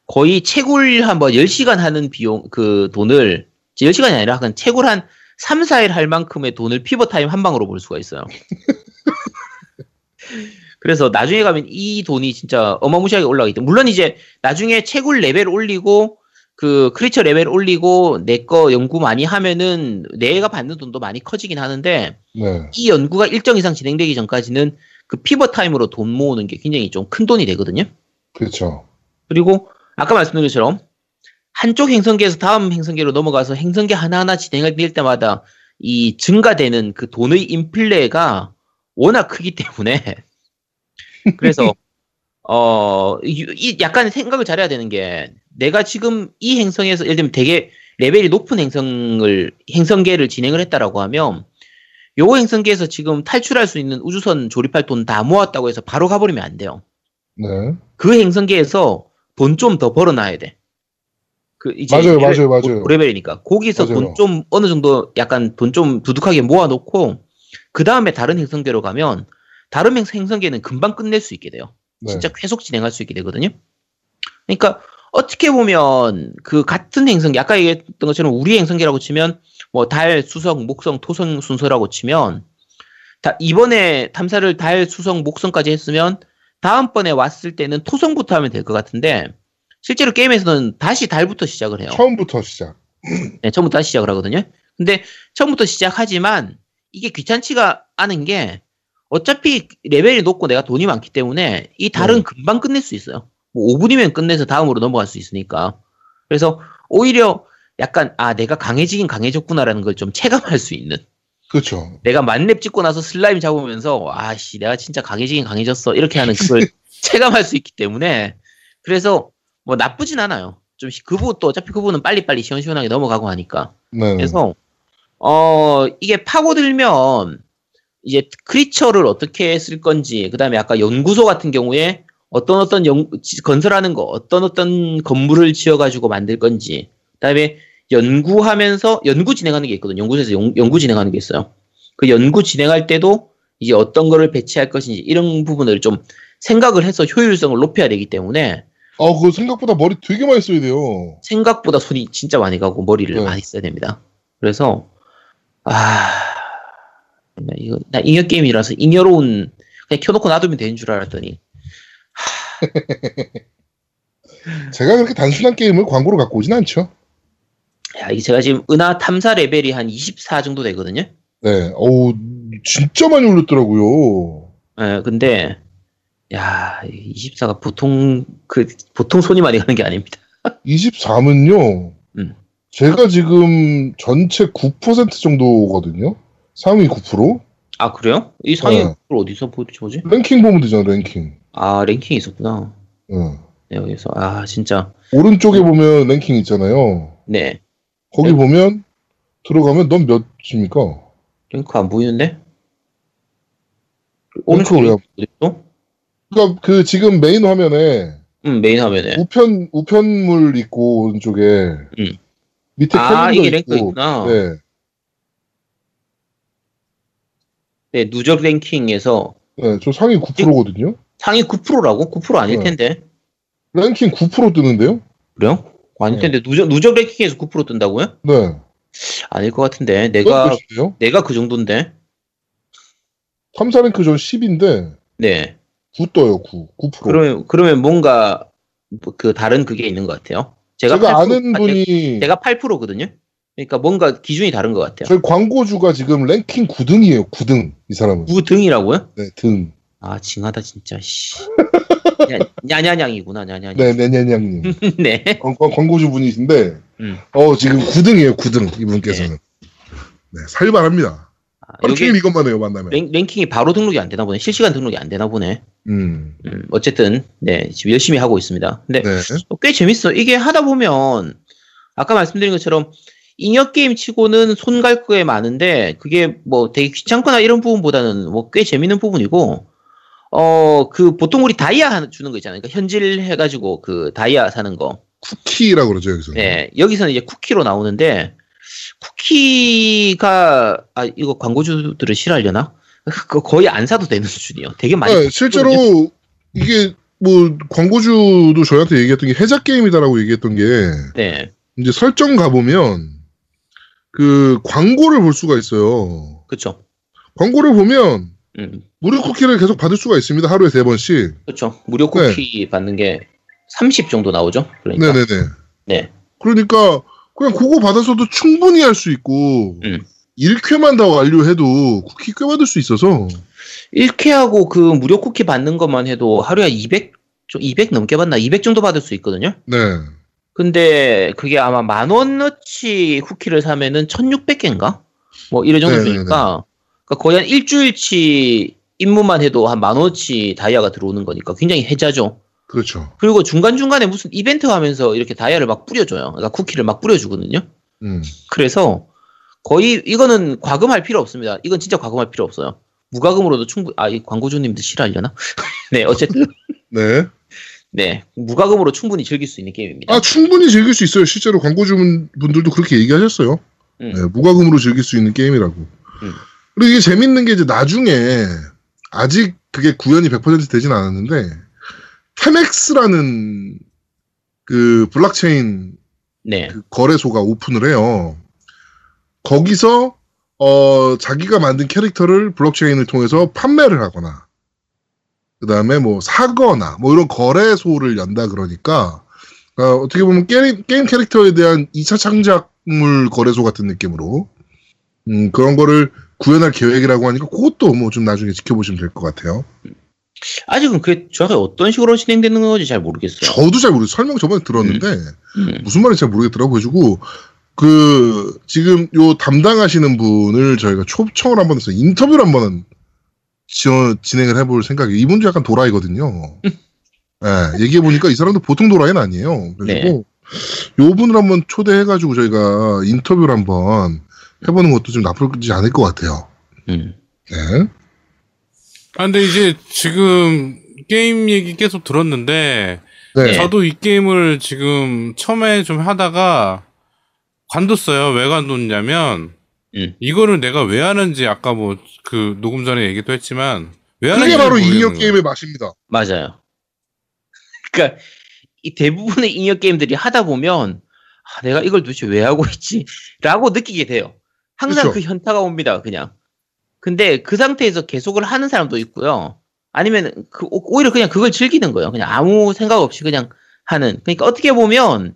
거의 채굴 한번 10시간 하는 비용, 그 돈을, 10시간이 아니라 한 채굴 한 3, 4일 할 만큼의 돈을 fever time 한 방으로 벌 수가 있어요. 그래서 나중에 가면 이 돈이 진짜 어마무시하게 올라가기 때문에, 물론 이제 나중에 채굴 레벨 올리고, 그 creature 레벨 올리고, 내 거 연구 많이 하면은 내가 받는 돈도 많이 커지긴 하는데, 네. 이 연구가 일정 이상 진행되기 전까지는 그 fever time으로 돈 모으는 게 굉장히 좀 큰 돈이 되거든요. 그렇죠. 그리고 아까 말씀드린 것처럼 한쪽 행성계에서 다음 행성계로 넘어가서 행성계 하나하나 진행할 때마다 이 증가되는 그 돈의 인플레가 워낙 크기 때문에 그래서 어, 이, 이 약간 생각을 잘해야 되는 게 내가 지금 이 행성에서 예를 들면 되게 레벨이 높은 행성을 행성계를 진행을 했다라고 하면 요 행성계에서 지금 탈출할 수 있는 우주선 조립할 돈 다 모았다고 해서 바로 가버리면 안 돼요. 네. 그 행성계에서 돈 좀 더 벌어놔야 돼. 그 이제 맞아요, 레벨- 맞아요, 맞아요. 고레벨이니까 거기서. 돈 좀 어느 정도 약간 돈 좀 두둑하게 모아놓고 그 다음에 다른 행성계로 가면 다른 행- 행성계는 금방 끝낼 수 있게 돼요. 네. 진짜 계속 진행할 수 있게 되거든요. 그러니까 어떻게 보면 그 같은 행성계 아까 얘기했던 것처럼 우리 행성계라고 치면 뭐 달, 수석, 목성, 토성 순서라고 치면 다 이번에 탐사를 달, 수석, 목성까지 했으면 다음번에 왔을 때는 토성부터 하면 될 것 같은데 실제로 게임에서는 다시 달부터 시작을 해요. 처음부터 시작. 네, 처음부터 시작을 하거든요. 근데 처음부터 시작하지만 이게 귀찮지가 않은 게 어차피 레벨이 높고 내가 돈이 많기 때문에 이 달은 네. 금방 끝낼 수 있어요. 뭐 5분이면 끝내서 다음으로 넘어갈 수 있으니까. 그래서 오히려 약간 아 내가 강해지긴 강해졌구나라는 걸 좀 체감할 수 있는. 그렇죠. 내가 만렙 찍고 나서 슬라임 잡으면서 아씨 내가 진짜 강해지긴 강해졌어 이렇게 하는 그걸 체감할 수 있기 때문에 그래서 뭐 나쁘진 않아요. 좀그 부분 또 어차피 그 부분은 빨리빨리 시원시원하게 넘어가고 하니까 네. 그래서 어 이게 파고들면 이제 크리처를 어떻게 쓸 건지 그 다음에 아까 연구소 같은 경우에 어떤 어떤 연, 지- 건설하는 거 어떤 어떤 건물을 지어가지고 만들 건지 그 다음에 연구하면서 연구 진행하는 게 있거든요. 연구소에서 연, 연구 진행하는 게 있어요. 그 연구 진행할 때도 이제 어떤 거를 배치할 것인지 이런 부분을 좀 생각을 해서 효율성을 높여야 되기 때문에 어, 그 생각보다 머리 되게 많이 써야 돼요. 생각보다 손이 진짜 많이 가고 머리를 네. 많이 써야 됩니다. 그래서 아 나 이거 나 잉여 게임이라서 잉여로운 그냥 켜놓고 놔두면 되는 줄 알았더니 제가 그렇게 단순한 게임을 광고로 갖고 오진 않죠. 야 이게 제가 지금 은하 탐사 레벨이 한 24 정도 되거든요. 네. 어우, 진짜 많이 올렸더라고요. 예, 근데 야 24가 보통 그 보통 손이 많이 가는 게 아닙니다. 23은요. 음. 제가 지금 전체 9% 정도거든요. 상위 9%? 아 그래요? 이 상위 네. 를 어디서 보지 뭐지? 랭킹 보면 되잖아, 랭킹. 아 랭킹이 있었구나. 네. 네, 여기서 아 진짜 오른쪽에 보면 랭킹 있잖아요. 네 거기 네. 보면 들어가면 넌 몇입니까? 랭크 안 보이는데? 오른쪽에 왜? 어디 있어? 그러니까 그 지금 메인 화면에 응 메인 화면에. 우편 우편물 있고 오른쪽에 음. 밑에 아 이게 랭크 있고 있구나. 네. 네, 누적 랭킹에서 네, 저 상위 9%거든요. 상위 9%라고? 9% 아닐 네. 텐데. 랭킹 9% 뜨는데요? 그래요? 아닐 네. 텐데 누적 누적 랭킹에서 9% 뜬다고요? 네. 아닐 것 같은데. 내가? 내가 그 정도인데. 3사 랭크 전 10인데 네. 9 떠요. 9. 9%. 그러면 그러면 뭔가 뭐그 다른 그게 있는 것 같아요. 제가, 제가 8% 아는 아, 분이 제가 8%거든요. 그러니까 뭔가 기준이 다른 것 같아요. 저희 광고주가 지금 랭킹 9등이에요. 9등. 이 사람은. 9등이라고요? 네, 등. 아 징하다 진짜. 씨. 냐냐냥이구나 냐냐냥. 네, 네네냥님. 네. 광고주 분이신데 음. 어 지금 9등이에요. 9등 이분께서는. 네, 살발합니다. 아, 여기 종일 이것만 해요 만나면. 랭, 랭킹이 바로 등록이 안 되나 보네. 실시간 등록이 안 되나 보네. 음. 음, 어쨌든 네 지금 열심히 하고 있습니다. 근데 네. 어, 꽤 재밌어. 이게 하다 보면 아까 말씀드린 것처럼 잉여 게임 치고는 손 갈 게 많은데 그게 뭐 되게 귀찮거나 이런 부분보다는 뭐 꽤 재밌는 부분이고 어 그 보통 우리 다이아 주는 거 있잖아요. 그러니까 현질 해가지고 그 다이아 사는 거. 쿠키라고 그러죠 여기서. 네 여기서는 이제 쿠키로 나오는데 쿠키가 아 이거 광고주들은 싫어하려나? 그거 거의 안 사도 되는 수준이에요. 되게 많이. 네, 실제로 이게 뭐 광고주도 저희한테 얘기했던 게 해자 게임이다라고 얘기했던 게 네 이제 설정 가 보면 그 광고를 볼 수가 있어요. 그렇죠. 광고를 보면 음. 무료 쿠키를 계속 받을 수가 있습니다. 하루에 세 번씩. 그렇죠. 무료 쿠키 받는 게 30 정도 나오죠. 그러니까. 네. 네네네. 네. 그러니까 그냥 그거 받아서도 충분히 할 수 있고 음. 1쾌만 다 완료해도 쿠키 꽤 받을 수 있어서 1K하고 그 무료 쿠키 받는 것만 해도 하루에 200, 좀200 넘게 받나? 200 정도 받을 수 있거든요. 네. 근데 그게 아마 만 원어치 쿠키를 사면은 1600개인가? 뭐 이런 정도. 주니까 그러니까 거의 한 일주일치 임무만 해도 한 만 원어치 다이아가 들어오는 거니까 굉장히 혜자죠. 그렇죠. 그리고 중간중간에 무슨 이벤트 하면서 이렇게 다이아를 막 뿌려줘요. 그러니까 쿠키를 막 뿌려주거든요. 음. 그래서 거의 이거는 과금할 필요 없습니다. 이건 진짜 과금할 필요 없어요. 무과금으로도 충분히 아 이 광고주님들 싫어하려나? 네 어쨌든 네. 네 무과금으로 충분히 즐길 수 있는 게임입니다. 아 충분히 즐길 수 있어요. 실제로 광고주 분들도 그렇게 얘기하셨어요. 음. 네, 무과금으로 즐길 수 있는 게임이라고. 음. 그리고 이게 재밌는 게 이제 나중에 아직 그게 구현이 100% 되진 않았는데 테맥스라는 그 블록체인 네, 그 거래소가 오픈을 해요. 거기서 어 자기가 만든 캐릭터를 블록체인을 통해서 판매를 하거나 그 다음에 뭐 사거나 뭐 이런 거래소를 연다 그러니까 어, 어떻게 보면 게임, 게임 캐릭터에 대한 2차 창작물 거래소 같은 느낌으로 음, 그런 거를 구현할 계획이라고 하니까 그것도 뭐 좀 나중에 지켜보시면 될 것 같아요. 아직은 그게 정확히 어떤 식으로 진행되는 건지 잘 모르겠어요. 저도 잘 모르겠어요. 설명 저번에 들었는데 음, 무슨 말인지 잘 모르겠더라고 가지고 그 지금 요 담당하시는 분을 저희가 초청을 한번 해서 인터뷰를 한번 지어, 진행을 해볼 생각이에요. 이분도 약간 도라이거든요. 예, 얘기해 보니까 이 사람도 보통 도라이는 아니에요. 그리고 요 분을 한번 초대해가지고 저희가 인터뷰를 한번 해보는 것도 좀 나쁘지 않을 것 같아요. 음. 네. 아, 근데 이제 지금 게임 얘기 계속 들었는데, 네. 저도 이 게임을 지금 처음에 좀 하다가 관뒀어요. 왜 관뒀냐면, 음. 이거를 내가 왜 하는지 아까 뭐 그 녹음 전에 얘기도 했지만, 왜 하는지 그게 바로 거예요. 게임의 맛입니다. 맞아요. 그러니까 이 대부분의 잉여 게임들이 하다 보면 아, 내가 이걸 도대체 왜 하고 있지?라고 느끼게 돼요. 항상 그쵸. 그 현타가 옵니다. 그냥. 근데 그 상태에서 계속을 하는 사람도 있고요. 아니면 그 오- 오히려 그냥 그걸 즐기는 거예요. 그냥 아무 생각 없이 그냥 하는. 그러니까 어떻게 보면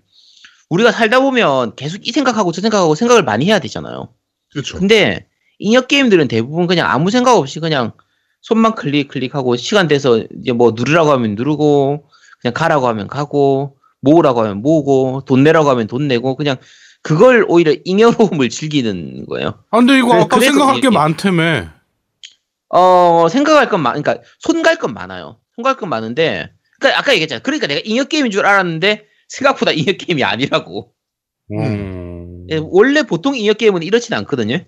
우리가 살다 보면 계속 이 생각하고 저 생각하고 생각을 많이 해야 되잖아요. 그렇죠. 근데 잉여 게임들은 대부분 그냥 아무 생각 없이 그냥 손만 클릭 클릭하고 시간 돼서 이제 뭐 누르라고 하면 누르고 그냥 가라고 하면 가고 모으라고 하면 모으고 돈 내라고 하면 돈 내고 그냥 그걸 오히려 잉여로움을 즐기는 거예요. 아, 근데 이거 아까 생각할 게 많다며. 어 생각할 건 많, 그러니까 손갈 건 많아요. 손갈 건 많은데 그러니까 아까 얘기했잖아. 그러니까 내가 잉여 게임인 줄 알았는데 생각보다 잉여 게임이 아니라고. 음. 예, 원래 보통 잉여 게임은 이렇진 않거든요.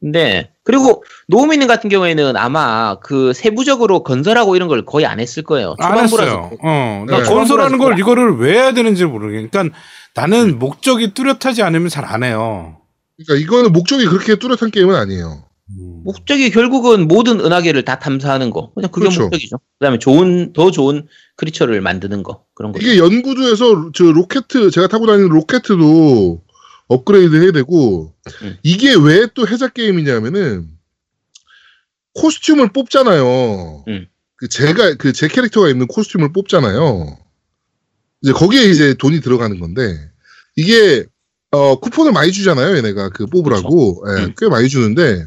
근데 그리고 노우미님 같은 경우에는 아마 그 세부적으로 건설하고 이런 걸 거의 안 했을 거예요. 안 했어요. 어, 나 네. 건설하는 걸 이거를 왜 해야 되는지 모르겠. 그러니까 나는 음. 목적이 뚜렷하지 않으면 잘 안 해요. 그러니까 이거는 목적이 그렇게 뚜렷한 게임은 아니에요. 목적이 결국은 모든 은하계를 다 탐사하는 거. 그냥 그게 그렇죠. 목적이죠. 그다음에 좋은 더 좋은 크리처를 만드는 거 그런 거. 이게 연구소에서 저 로켓 제가 타고 다니는 로켓도 업그레이드 해야 되고 음. 이게 왜 또 해자 게임이냐면은 코스튬을 뽑잖아요. 음. 그 제가 그 제 캐릭터가 입는 코스튬을 뽑잖아요. 이제 거기에 이제 돈이 들어가는 건데 이게 어 쿠폰을 많이 주잖아요. 얘네가 그 뽑으라고 예, 음. 꽤 많이 주는데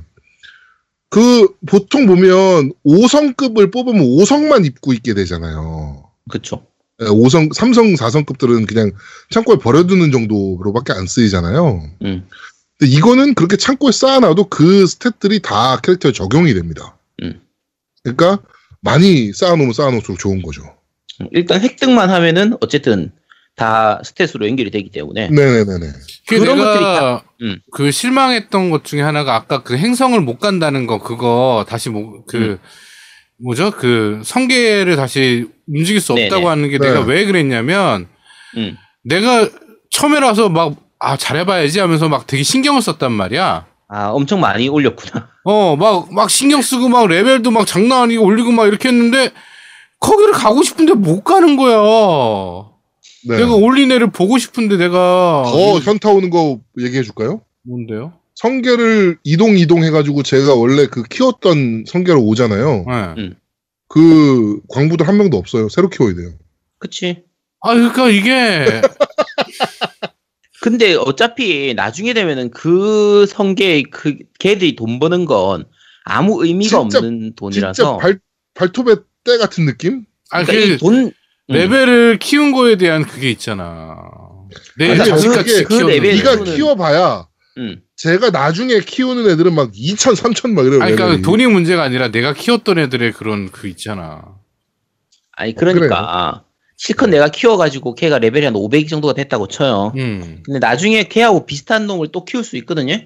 그 보통 보면 5성급을 뽑으면 5성만 입고 있게 되잖아요. 그렇죠. 5성, 3성, 4성급들은 그냥 창고에 버려두는 정도로밖에 안 쓰이잖아요. 음. 근데 이거는 그렇게 창고에 쌓아놔도 그 스탯들이 다 캐릭터에 적용이 됩니다. 음. 그러니까 많이 쌓아놓으면 쌓아놓을수록 좋은 거죠. 일단 획득만 하면은 어쨌든 다 스탯으로 연결이 되기 때문에 네네네네. 그 그런 것들이 다- 음. 그 실망했던 것 중에 하나가 아까 그 행성을 못 간다는 거 그거 다시 뭐 그 음. 뭐죠 그 성계를 다시 움직일 수 없다고 네네. 하는 게 네. 내가 왜 그랬냐면 음. 내가 처음에라서 막 아 잘해봐야지 하면서 막 되게 신경을 썼단 말이야. 아 엄청 많이 올렸구나. 어막막 신경 쓰고 막 레벨도 막 장난 아니고 올리고 막 이렇게 했는데 거기를 가고 싶은데 못 가는 거야. 네. 내가 올린 애를 보고 싶은데 내가 더 현타 오는 거 얘기해 줄까요? 뭔데요? 성계를 이동 이동 해가지고 제가 원래 그 키웠던 성계로 오잖아요. 네. 그 광부들 한 명도 없어요. 새로 키워야 돼요. 그치? 아 그러니까 이게 근데 어차피 나중에 되면은 그 성계 그 걔들이 돈 버는 건 아무 의미가 진짜- 없는 진짜 돈이라서. 발 발톱의 때 같은 느낌? 아 그러니까 그이 돈, 음. 레벨을 키운 거에 대한 그게 있잖아. 내 자식같이 그- 그 키웠는데. 레벨- 네가 키워봐야 음. 제가 나중에 키우는 애들은 막 2천, 3천 막 이래요. 아니, 그러니까. 돈이 문제가 아니라 내가 키웠던 애들의 그런 그 있잖아. 아니 그러니까 실컷 내가 키워가지고 걔가 레벨이 한 500 정도가 됐다고 쳐요. 음. 근데 나중에 걔하고 비슷한 놈을 또 키울 수 있거든요.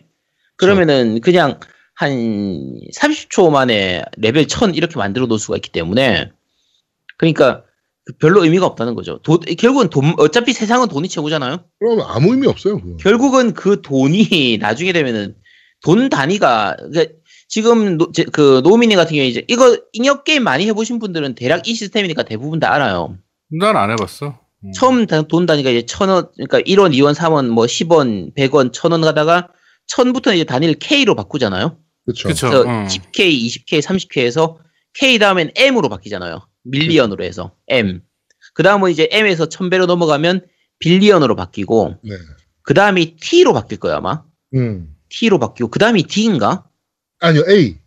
그러면은 그냥 한 30초 만에 레벨 1000 이렇게 만들어 놓을 수가 있기 때문에 그러니까 별로 의미가 없다는 거죠. 돈- 결국은 돈 어차피 세상은 돈이 최고잖아요. 그럼 아무 의미 없어요. 그거. 결국은 그 돈이 나중에 되면은 돈 단위가 그러니까 지금 노, 제- 그 노미니 같은 경우에 이제 이거 잉여 게임 많이 해보신 분들은 대략 이 시스템이니까 대부분 다 알아요. 난 안 해봤어. 음. 처음 다- 돈 단위가 이제 천 원, 그러니까 1원, 2원, 3원, 뭐 10원, 100원, 1000원 가다가 천부터는 이제 단위를 K로 바꾸잖아요. 그렇죠. 그쵸. 그래서 어. 10K, 20K, 30K에서 K 다음엔 M으로 바뀌잖아요. million으로 해서 M. 그 다음은 이제 M에서 1000배로 넘어가면 billion으로 바뀌고 네. 그 다음이 T로 바뀔 거야 아마. 음. T로 바뀌고 그 다음이 D인가? 아니요, A.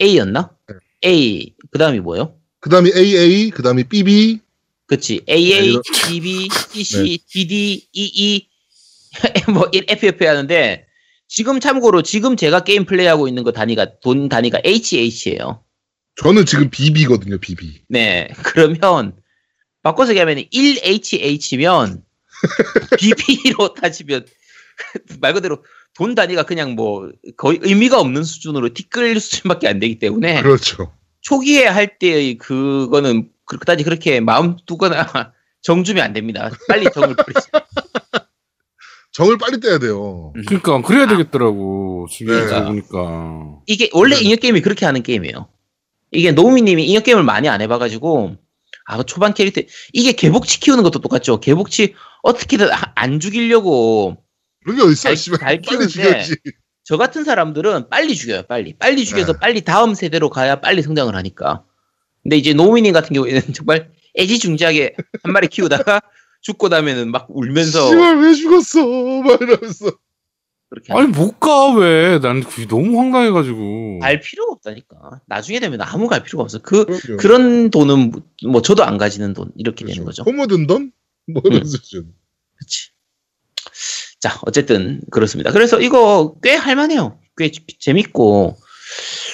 A였나? 네. A. 그 다음이 뭐예요? 그 다음에 AA, 그 다음에 BB. 그치. AA, 이런- DB, CC, DD, EE, 뭐, FF 하는데, 지금 참고로 지금 제가 게임 플레이하고 있는 거 단위가, 돈 단위가 HH예요. 저는 지금 BB거든요, BB. 네. 그러면, 바꿔서 얘기하면 1HH면, BB로 따지면, 말 그대로 돈 단위가 그냥 뭐, 거의 의미가 없는 수준으로 티끌 수준밖에 안 되기 때문에, 그렇죠. 초기에 할 때의 그거는 그다지 그렇게 마음 두거나 정주면 안 됩니다. 빨리 정을 버리세요. 정을 빨리 떼야 돼요. 그러니까 그래야 되겠더라고. 지금 네. 들어보니까. 이게 원래 네. 잉여 게임이 그렇게 하는 게임이에요. 이게 노미님이 잉여 게임을 많이 안 해봐가지고 아 초반 캐릭터 이게 개복치 키우는 것도 똑같죠. 개복치 어떻게든 아- 안 죽이려고 그런 게 어딨어, 잘-. 잘 키우는데 죽여야지. 저 같은 사람들은 빨리 죽여요. 빨리 빨리 죽여서 네. 빨리 다음 세대로 가야 빨리 성장을 하니까. 근데 이제 노미님 같은 경우에는 정말 애지중지하게 한 마리 키우다가 죽고 나면은 막 울면서 씨발, 왜 죽었어? 막 이러면서. 그렇게 아니 못 가 왜? 난 그게 너무 황당해가지고. 갈 필요가 없다니까. 나중에 되면 아무 갈 필요가 없어. 그 그럼요. 그런 돈은 뭐 저도 안 가지는 돈 이렇게 되는 그렇죠. 거죠. 호모든 돈? 뭐 이런 수준. 그렇지. 자, 어쨌든 그렇습니다. 그래서 이거 꽤 할만해요. 꽤 지- 재밌고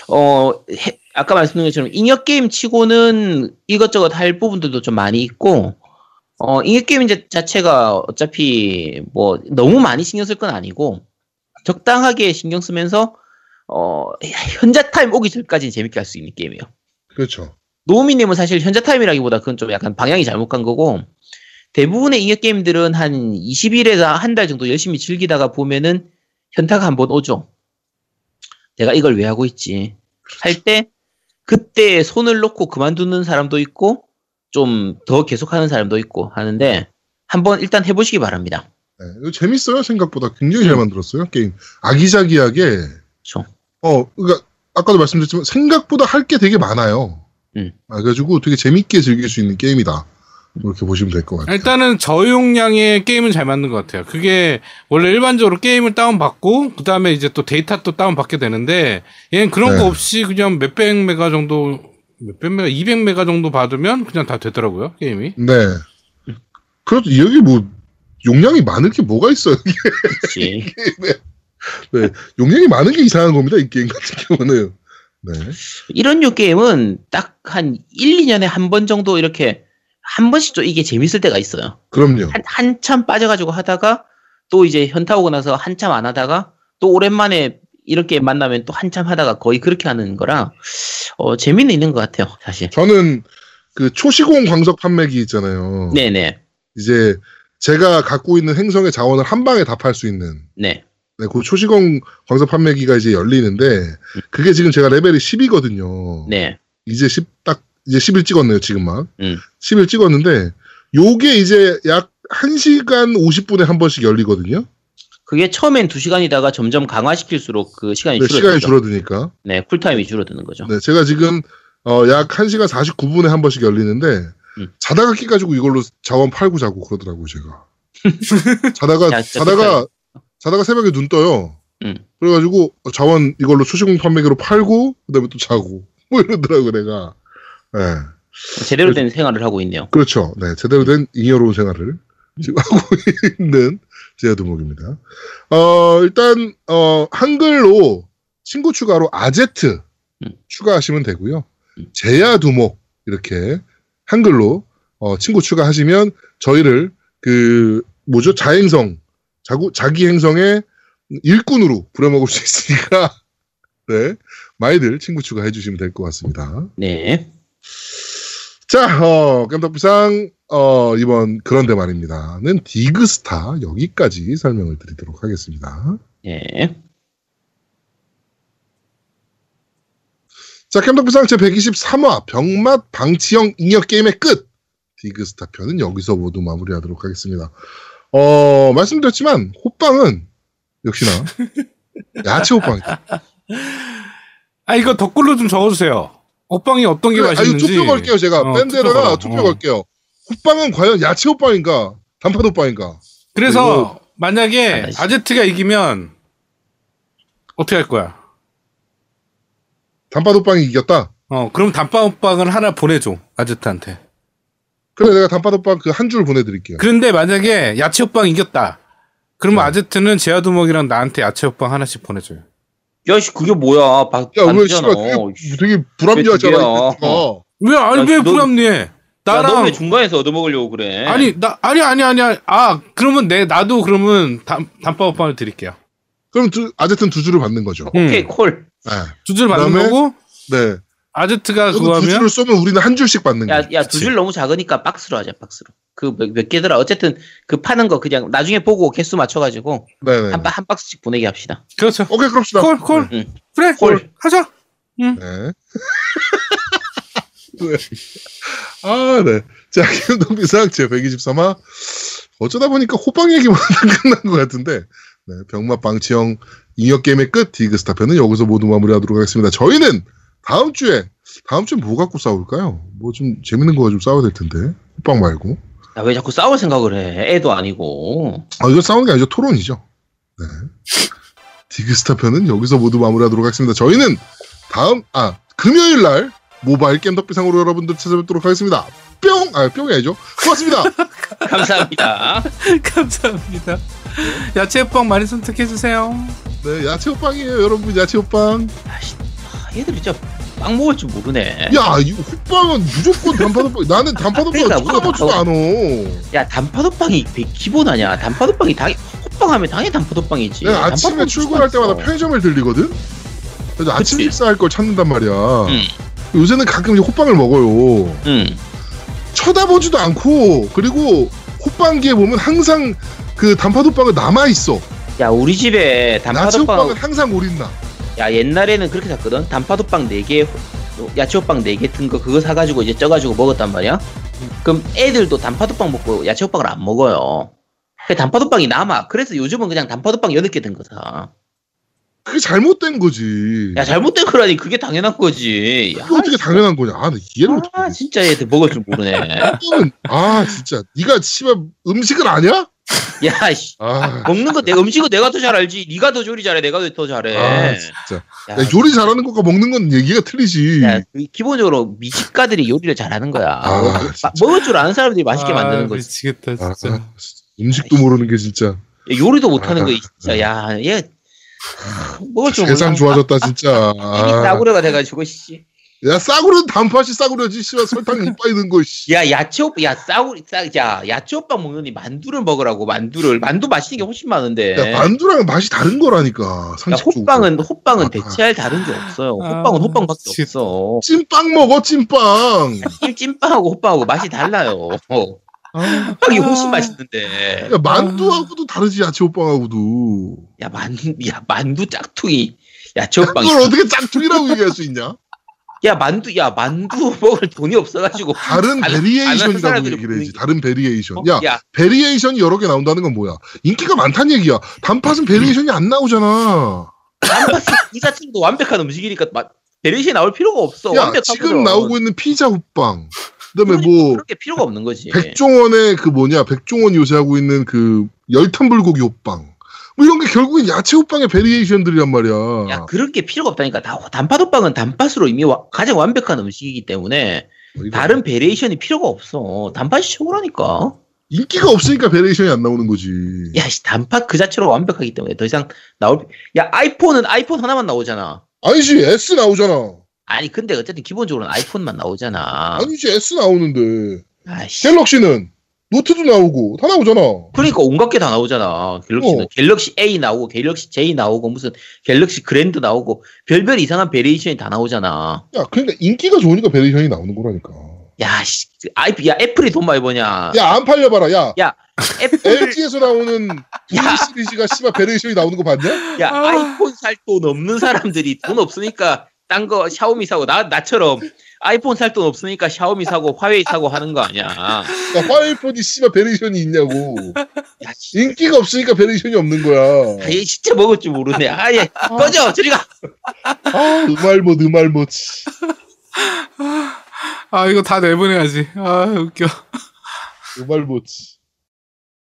어 해- 아까 말씀드린 것처럼 잉여 게임 치고는 이것저것 할 부분들도 좀 많이 있고 어 잉여 게임 자- 자체가 어차피 뭐 너무 많이 신경 쓸 건 아니고 적당하게 신경 쓰면서 어 현자 타임 오기 전까지 재밌게 할 수 있는 게임이에요. 그렇죠. 노미님은 사실 현자 타임이라기보다 그건 좀 약간 방향이 잘못 간 거고 대부분의 잉여 게임들은 한 20일에서 한 달 정도 열심히 즐기다가 보면은 현타가 한 번 오죠. 내가 이걸 왜 하고 있지? 할때 그때 손을 놓고 그만두는 사람도 있고 좀 더 계속하는 사람도 있고 하는데 한번 일단 해보시기 바랍니다. 네, 재밌어요, 생각보다. 굉장히 음. 잘 만들었어요, 게임. 아기자기하게. 그렇죠. 어, 그러니까, 아까도 말씀드렸지만, 생각보다 할 게 되게 많아요. 음. 아, 그래가지고 되게 재밌게 즐길 수 있는 게임이다. 이렇게 보시면 될 것 같아요. 일단은 저용량의 게임은 잘 만든 것 같아요. 그게 원래 일반적으로 게임을 다운받고 그 다음에 이제 또 데이터 또 다운받게 되는데 얘는 그런 네. 거 없이 그냥 몇백 메가 정도 몇백 메가 200 메가 정도 받으면 그냥 다 되더라고요 게임이. 네. 그래도 여기 뭐, 용량이 많을 게 뭐가 있어요, 이게. 그렇지. 용량이 많은 게 이상한 겁니다. 이 게임 같은 경우는. 네. 이런 류 게임은 딱 한 1, 2년에 한 번 정도 이렇게 한 번씩 좀 이게 재밌을 때가 있어요. 그럼요. 한, 한참 빠져가지고 하다가 또 이제 현타 오고 나서 한참 안 하다가 또 오랜만에 이렇게 만나면 또 한참 하다가 거의 그렇게 하는 거라 어, 재미는 있는 것 같아요, 사실. 저는 그 초시공 광석 판매기 있잖아요. 네네. 이제 제가 갖고 있는 행성의 자원을 한 방에 다 팔 수 있는 네. 네, 그 초시공 광석 판매기가 이제 열리는데 그게 지금 제가 레벨이 10이거든요. 네. 이제 10 딱 이제 10일 찍었네요, 지금 막. 음. 10일 찍었는데 요게 이제 약 1시간 50분에 한 번씩 열리거든요. 그게 처음엔 2시간이다가 점점 강화시킬수록 그 시간이 네, 줄어들죠. 시간이 줄어드니까. 네, 쿨타임이 줄어드는 거죠. 네, 제가 지금 어, 약 1시간 49분에 한 번씩 열리는데 음. 자다가 끼 가지고 이걸로 자원 팔고 자고 그러더라고요, 제가. 자다가 야, 자다가 자다가 새벽에 눈 떠요. 음. 그래가지고 자원 이걸로 초시공 판매기로 팔고 그다음에 또 자고 뭐 이러더라고 내가. 네, 제대로 된 생활을 하고 있네요. 그렇죠. 네, 제대로 된 잉여로운 생활을 지금 하고 있는 제야두목입니다. 어, 일단 어, 한글로 친구 추가로 아제트 음. 추가하시면 되고요. 음. 제야두목 이렇게 한글로 어, 친구 추가하시면 저희를 그 뭐죠 자행성 자구, 자기 행성의 일꾼으로 부려먹을 수 있으니까 네 많이들 친구 추가해 주시면 될 것 같습니다. 네. 자, 어, 깜덕비상, 어, 이번 그런데 말입니다.는 디그스타 여기까지 설명을 드리도록 하겠습니다. 네. 자, 깜덕비상 제 123화 병맛 방치형 잉여 게임의 끝! 디그스타 편은 여기서 모두 마무리하도록 하겠습니다. 어, 말씀드렸지만, 호빵은 역시나 야채 호빵이다. 아 이거 댓글로 좀 적어주세요. 호빵이 어떤 게 그래, 아, 이거 맛있는지. 투표 걸게요, 제가. 어, 밴드에다가 투표 투표. 어. 걸게요. 호빵은 과연 야채 호빵인가? 단팥 호빵인가? 그래서 아, 만약에 나 씨. 아제트가 이기면 어떻게 할 거야? 단팥 호빵이 이겼다? 어 그럼 단빵 호빵을 하나 보내줘 아제트한테. 그래, 내가 단팥 호빵 그 한 줄 보내드릴게요. 그런데 만약에 야채 호빵 이겼다. 그러면 네. 아제트는 제아두목이랑 나한테 야채 호빵 하나씩 보내줘요. 야, 씨, 그게 뭐야. 바, 야, 왜. 씨발, 되게 불합리하잖아, 왜이두 개야? 새끼가. 왜 아니 야, 왜 너- 불합리해? 야, 너 나랑 왜 중간에서 얻어먹으려고 그래? 아니 나 아니 아니 아니 아니. 아 그러면 내 나도 그러면 단 단빵 호빵을 드릴게요. 그럼 두, 아제트는 두 줄을 받는 거죠. 오케이, 콜. 네. 두 줄 받는 그다음에 거고 네. 아제트가 그거 두 하면 줄을 쏘면 우리는 한 줄씩 받는 야, 거죠. 야, 두 줄 너무 작으니까 박스로 하자, 박스로. 그 몇, 몇 개더라. 어쨌든 그 파는 거 그냥 나중에 보고 개수 맞춰가지고 네네. 한, 바- 한 박스씩 보내게 합시다. 그렇죠. 오케이, 그럽시다. 콜 콜. 응. 그래 콜. 하자. 네. 네. 아, 네. 자, 김동비상 제 123화. 어쩌다 보니까 호빵 얘기만 끝난 것 같은데, 네, 병맛 방치형 잉여 게임의 끝 디그 스타 편은 여기서 모두 마무리하도록 하겠습니다. 저희는 다음 주에, 다음 주에 뭐 갖고 싸울까요? 뭐 좀 재밌는 거 좀 싸워야 될 텐데. 호빵 말고. 야, 왜 자꾸 싸울 생각을 해? 애도 아니고. 아, 이거 싸우는 게 아니죠. 토론이죠. 네. 디그 스타 편은 여기서 모두 마무리하도록 하겠습니다. 저희는 다음, 아, 금요일 날 모바일 게임 덕비상으로 여러분들 찾아뵙도록 하겠습니다. 뿅! 아, 뿅이 아니죠. 고맙습니다. 감사합니다. 감사합니다. 야채 호빵 많이 선택해 주세요. 네, 야채 호빵이에요, 여러분. 야채 호빵. 아씨, 아, 얘들이 진짜 빵 먹을 줄 모르네. 야, 이 호빵은 무조건 단팥 호빵. 나는 단팥 호빵 그러니까 쳐다보지도 않아. 야, 단팥호빵이 기본하냐? 단팥호빵이 당연, 호빵하면 당연히 단팥호빵이지. 내가 아침에 단팥빵 출근할 때마다. 편의점을 들리거든? 그래서 아침. 식사할 걸 찾는단 말이야. 응, 요새는 가끔 이제 호빵을 먹어요. 응. 쳐다보지도 않고 그리고 호빵기에 보면 항상 그 단팥 호빵은 남아 있어. 야, 우리 집에 야채 호빵은 단팥호빵, 항상 우린나. 야, 옛날에는 그렇게 샀거든? 단팥호빵 4개, 야채호빵 4개 든 거, 그거 사가지고 이제 쪄가지고 먹었단 말이야? 그럼 애들도 단팥호빵 먹고 야채호빵을 안 먹어요. 그 단팥호빵이 남아. 그래서 요즘은 그냥 단팥호빵 8개 든 거다. 그게 잘못된 거지. 야, 잘못된 거라니 그게 당연한 거지. 야, 그게 어떻게 당연한 거냐? 아, 나 이해를 못해. 아, 진짜 얘들 먹을 줄 모르네. 아 진짜 네가 씨발 음식을 아냐? 야, 씨. 아, 먹는 거, 내 음식은 내가 더 잘 알지. 네가 더 요리 잘해. 내가 더 잘해. 아 진짜. 야, 야, 요리 잘하는 것과 먹는 건 얘기가 틀리지. 야, 그 기본적으로 미식가들이 요리를 잘하는 거야. 아, 마- 진짜. 먹을 줄 아는 사람들이 맛있게 만드는 거지. 미치겠다 아, 진짜. 아, 음식도 모르는 게 진짜. 요리도 못하는 아, 거 진짜. 야, 얘 먹을 줄 세상 몰라. 좋아졌다 진짜. 아. 싸구려가 돼가지고 씨. 야 싸구려는 단팥이 싸구려지 씨발 설탕 이빨이 든 거. 씨. 야 야채 오빠 야 싸구리 싸야 야채 오빠 먹느니 만두를 먹으라고 만두를 만두 맛있는 게 훨씬 많은데. 야 만두랑 맛이 다른 거라니까 야, 상식적으로. 호빵은 호빵은 아. 대체할 다른 게 없어요. 아, 호빵은 호빵밖에 진짜. 없어. 찐빵 먹어 찐빵. 찜 찜빵하고 호빵하고 맛이 달라요. 호빵이 훨씬 맛있는데. 야 만두하고도 다르지 야채 호빵하고도. 야 만두 야 만두 짝퉁이 야채 호빵이. 그걸 어떻게 짝퉁이라고 얘기할 수 있냐? 야 만두 야 만두 먹을 돈이 없어가지고. 다른 variation이라고 얘기를 해야지. 다른 variation. 어? 야 야 variation이 여러 개 나온다는 건 뭐야? 인기가 많다는 얘기야. 단팥은 variation이 안 나오잖아. 단팥이 이 자체도 완벽한 음식이니까 막 베리시 나올 필요가 없어. 야. 지금 나오고 있는 피자 호빵. 그다음에 그러니까 뭐 그렇게 필요가 없는 거지. 백종원의 그 뭐냐 백종원 요새 하고 있는 그 열탄 불고기 호빵. 뭐 이런 게 결국엔 야채 호빵의 variation들이란 말이야. 야 그럴 게 필요가 없다니까. 다 단팥 호빵은 단팥으로 이미 와- 가장 완벽한 음식이기 때문에 뭐 다른 variation이 필요가 없어. 단팥이 최고라니까. 인기가 없으니까 variation이 안 나오는 거지. 야, 씨, 단팥 그 자체로 완벽하기 때문에 더 이상 나올. 야, 아이폰은 아이폰 하나만 나오잖아. 아니지 S 나오잖아. 아니, 근데 어쨌든 기본적으로는 아이폰만 나오잖아. 아니지 S 나오는데 아이씨. 갤럭시는 노트도 나오고 다 나오잖아. 그러니까 온갖 게 다 나오잖아. 갤럭시는 어. 갤럭시 A 나오고 갤럭시 J 나오고 무슨 갤럭시 그랜드 나오고 별별 이상한 variation이 다 나오잖아. 야 그러니까 인기가 좋으니까 variation이 나오는 거라니까. 야, 씨, 아이, 야 애플이 돈 많이 버냐? 야 안 팔려봐라. 야 애플, LG에서 나오는 야. 시리즈가 씨발 variation이 나오는 거 봤냐? 야 아. 아이폰 살 돈 없는 사람들이 돈 없으니까 딴 거 샤오미 사고 나 나처럼 아이폰 살 돈 없으니까 샤오미 사고 화웨이 사고 하는 거 아니야? 야 아이폰이 씨발 variation이 있냐고. 야, 씨. 인기가 없으니까 variation이 없는 거야. 아예 진짜 먹을 줄 모르네. 아예 꺼져 저리 가. 아 음알못 음알못. 아 이거 다 내보내야지. 아 웃겨. 음알못.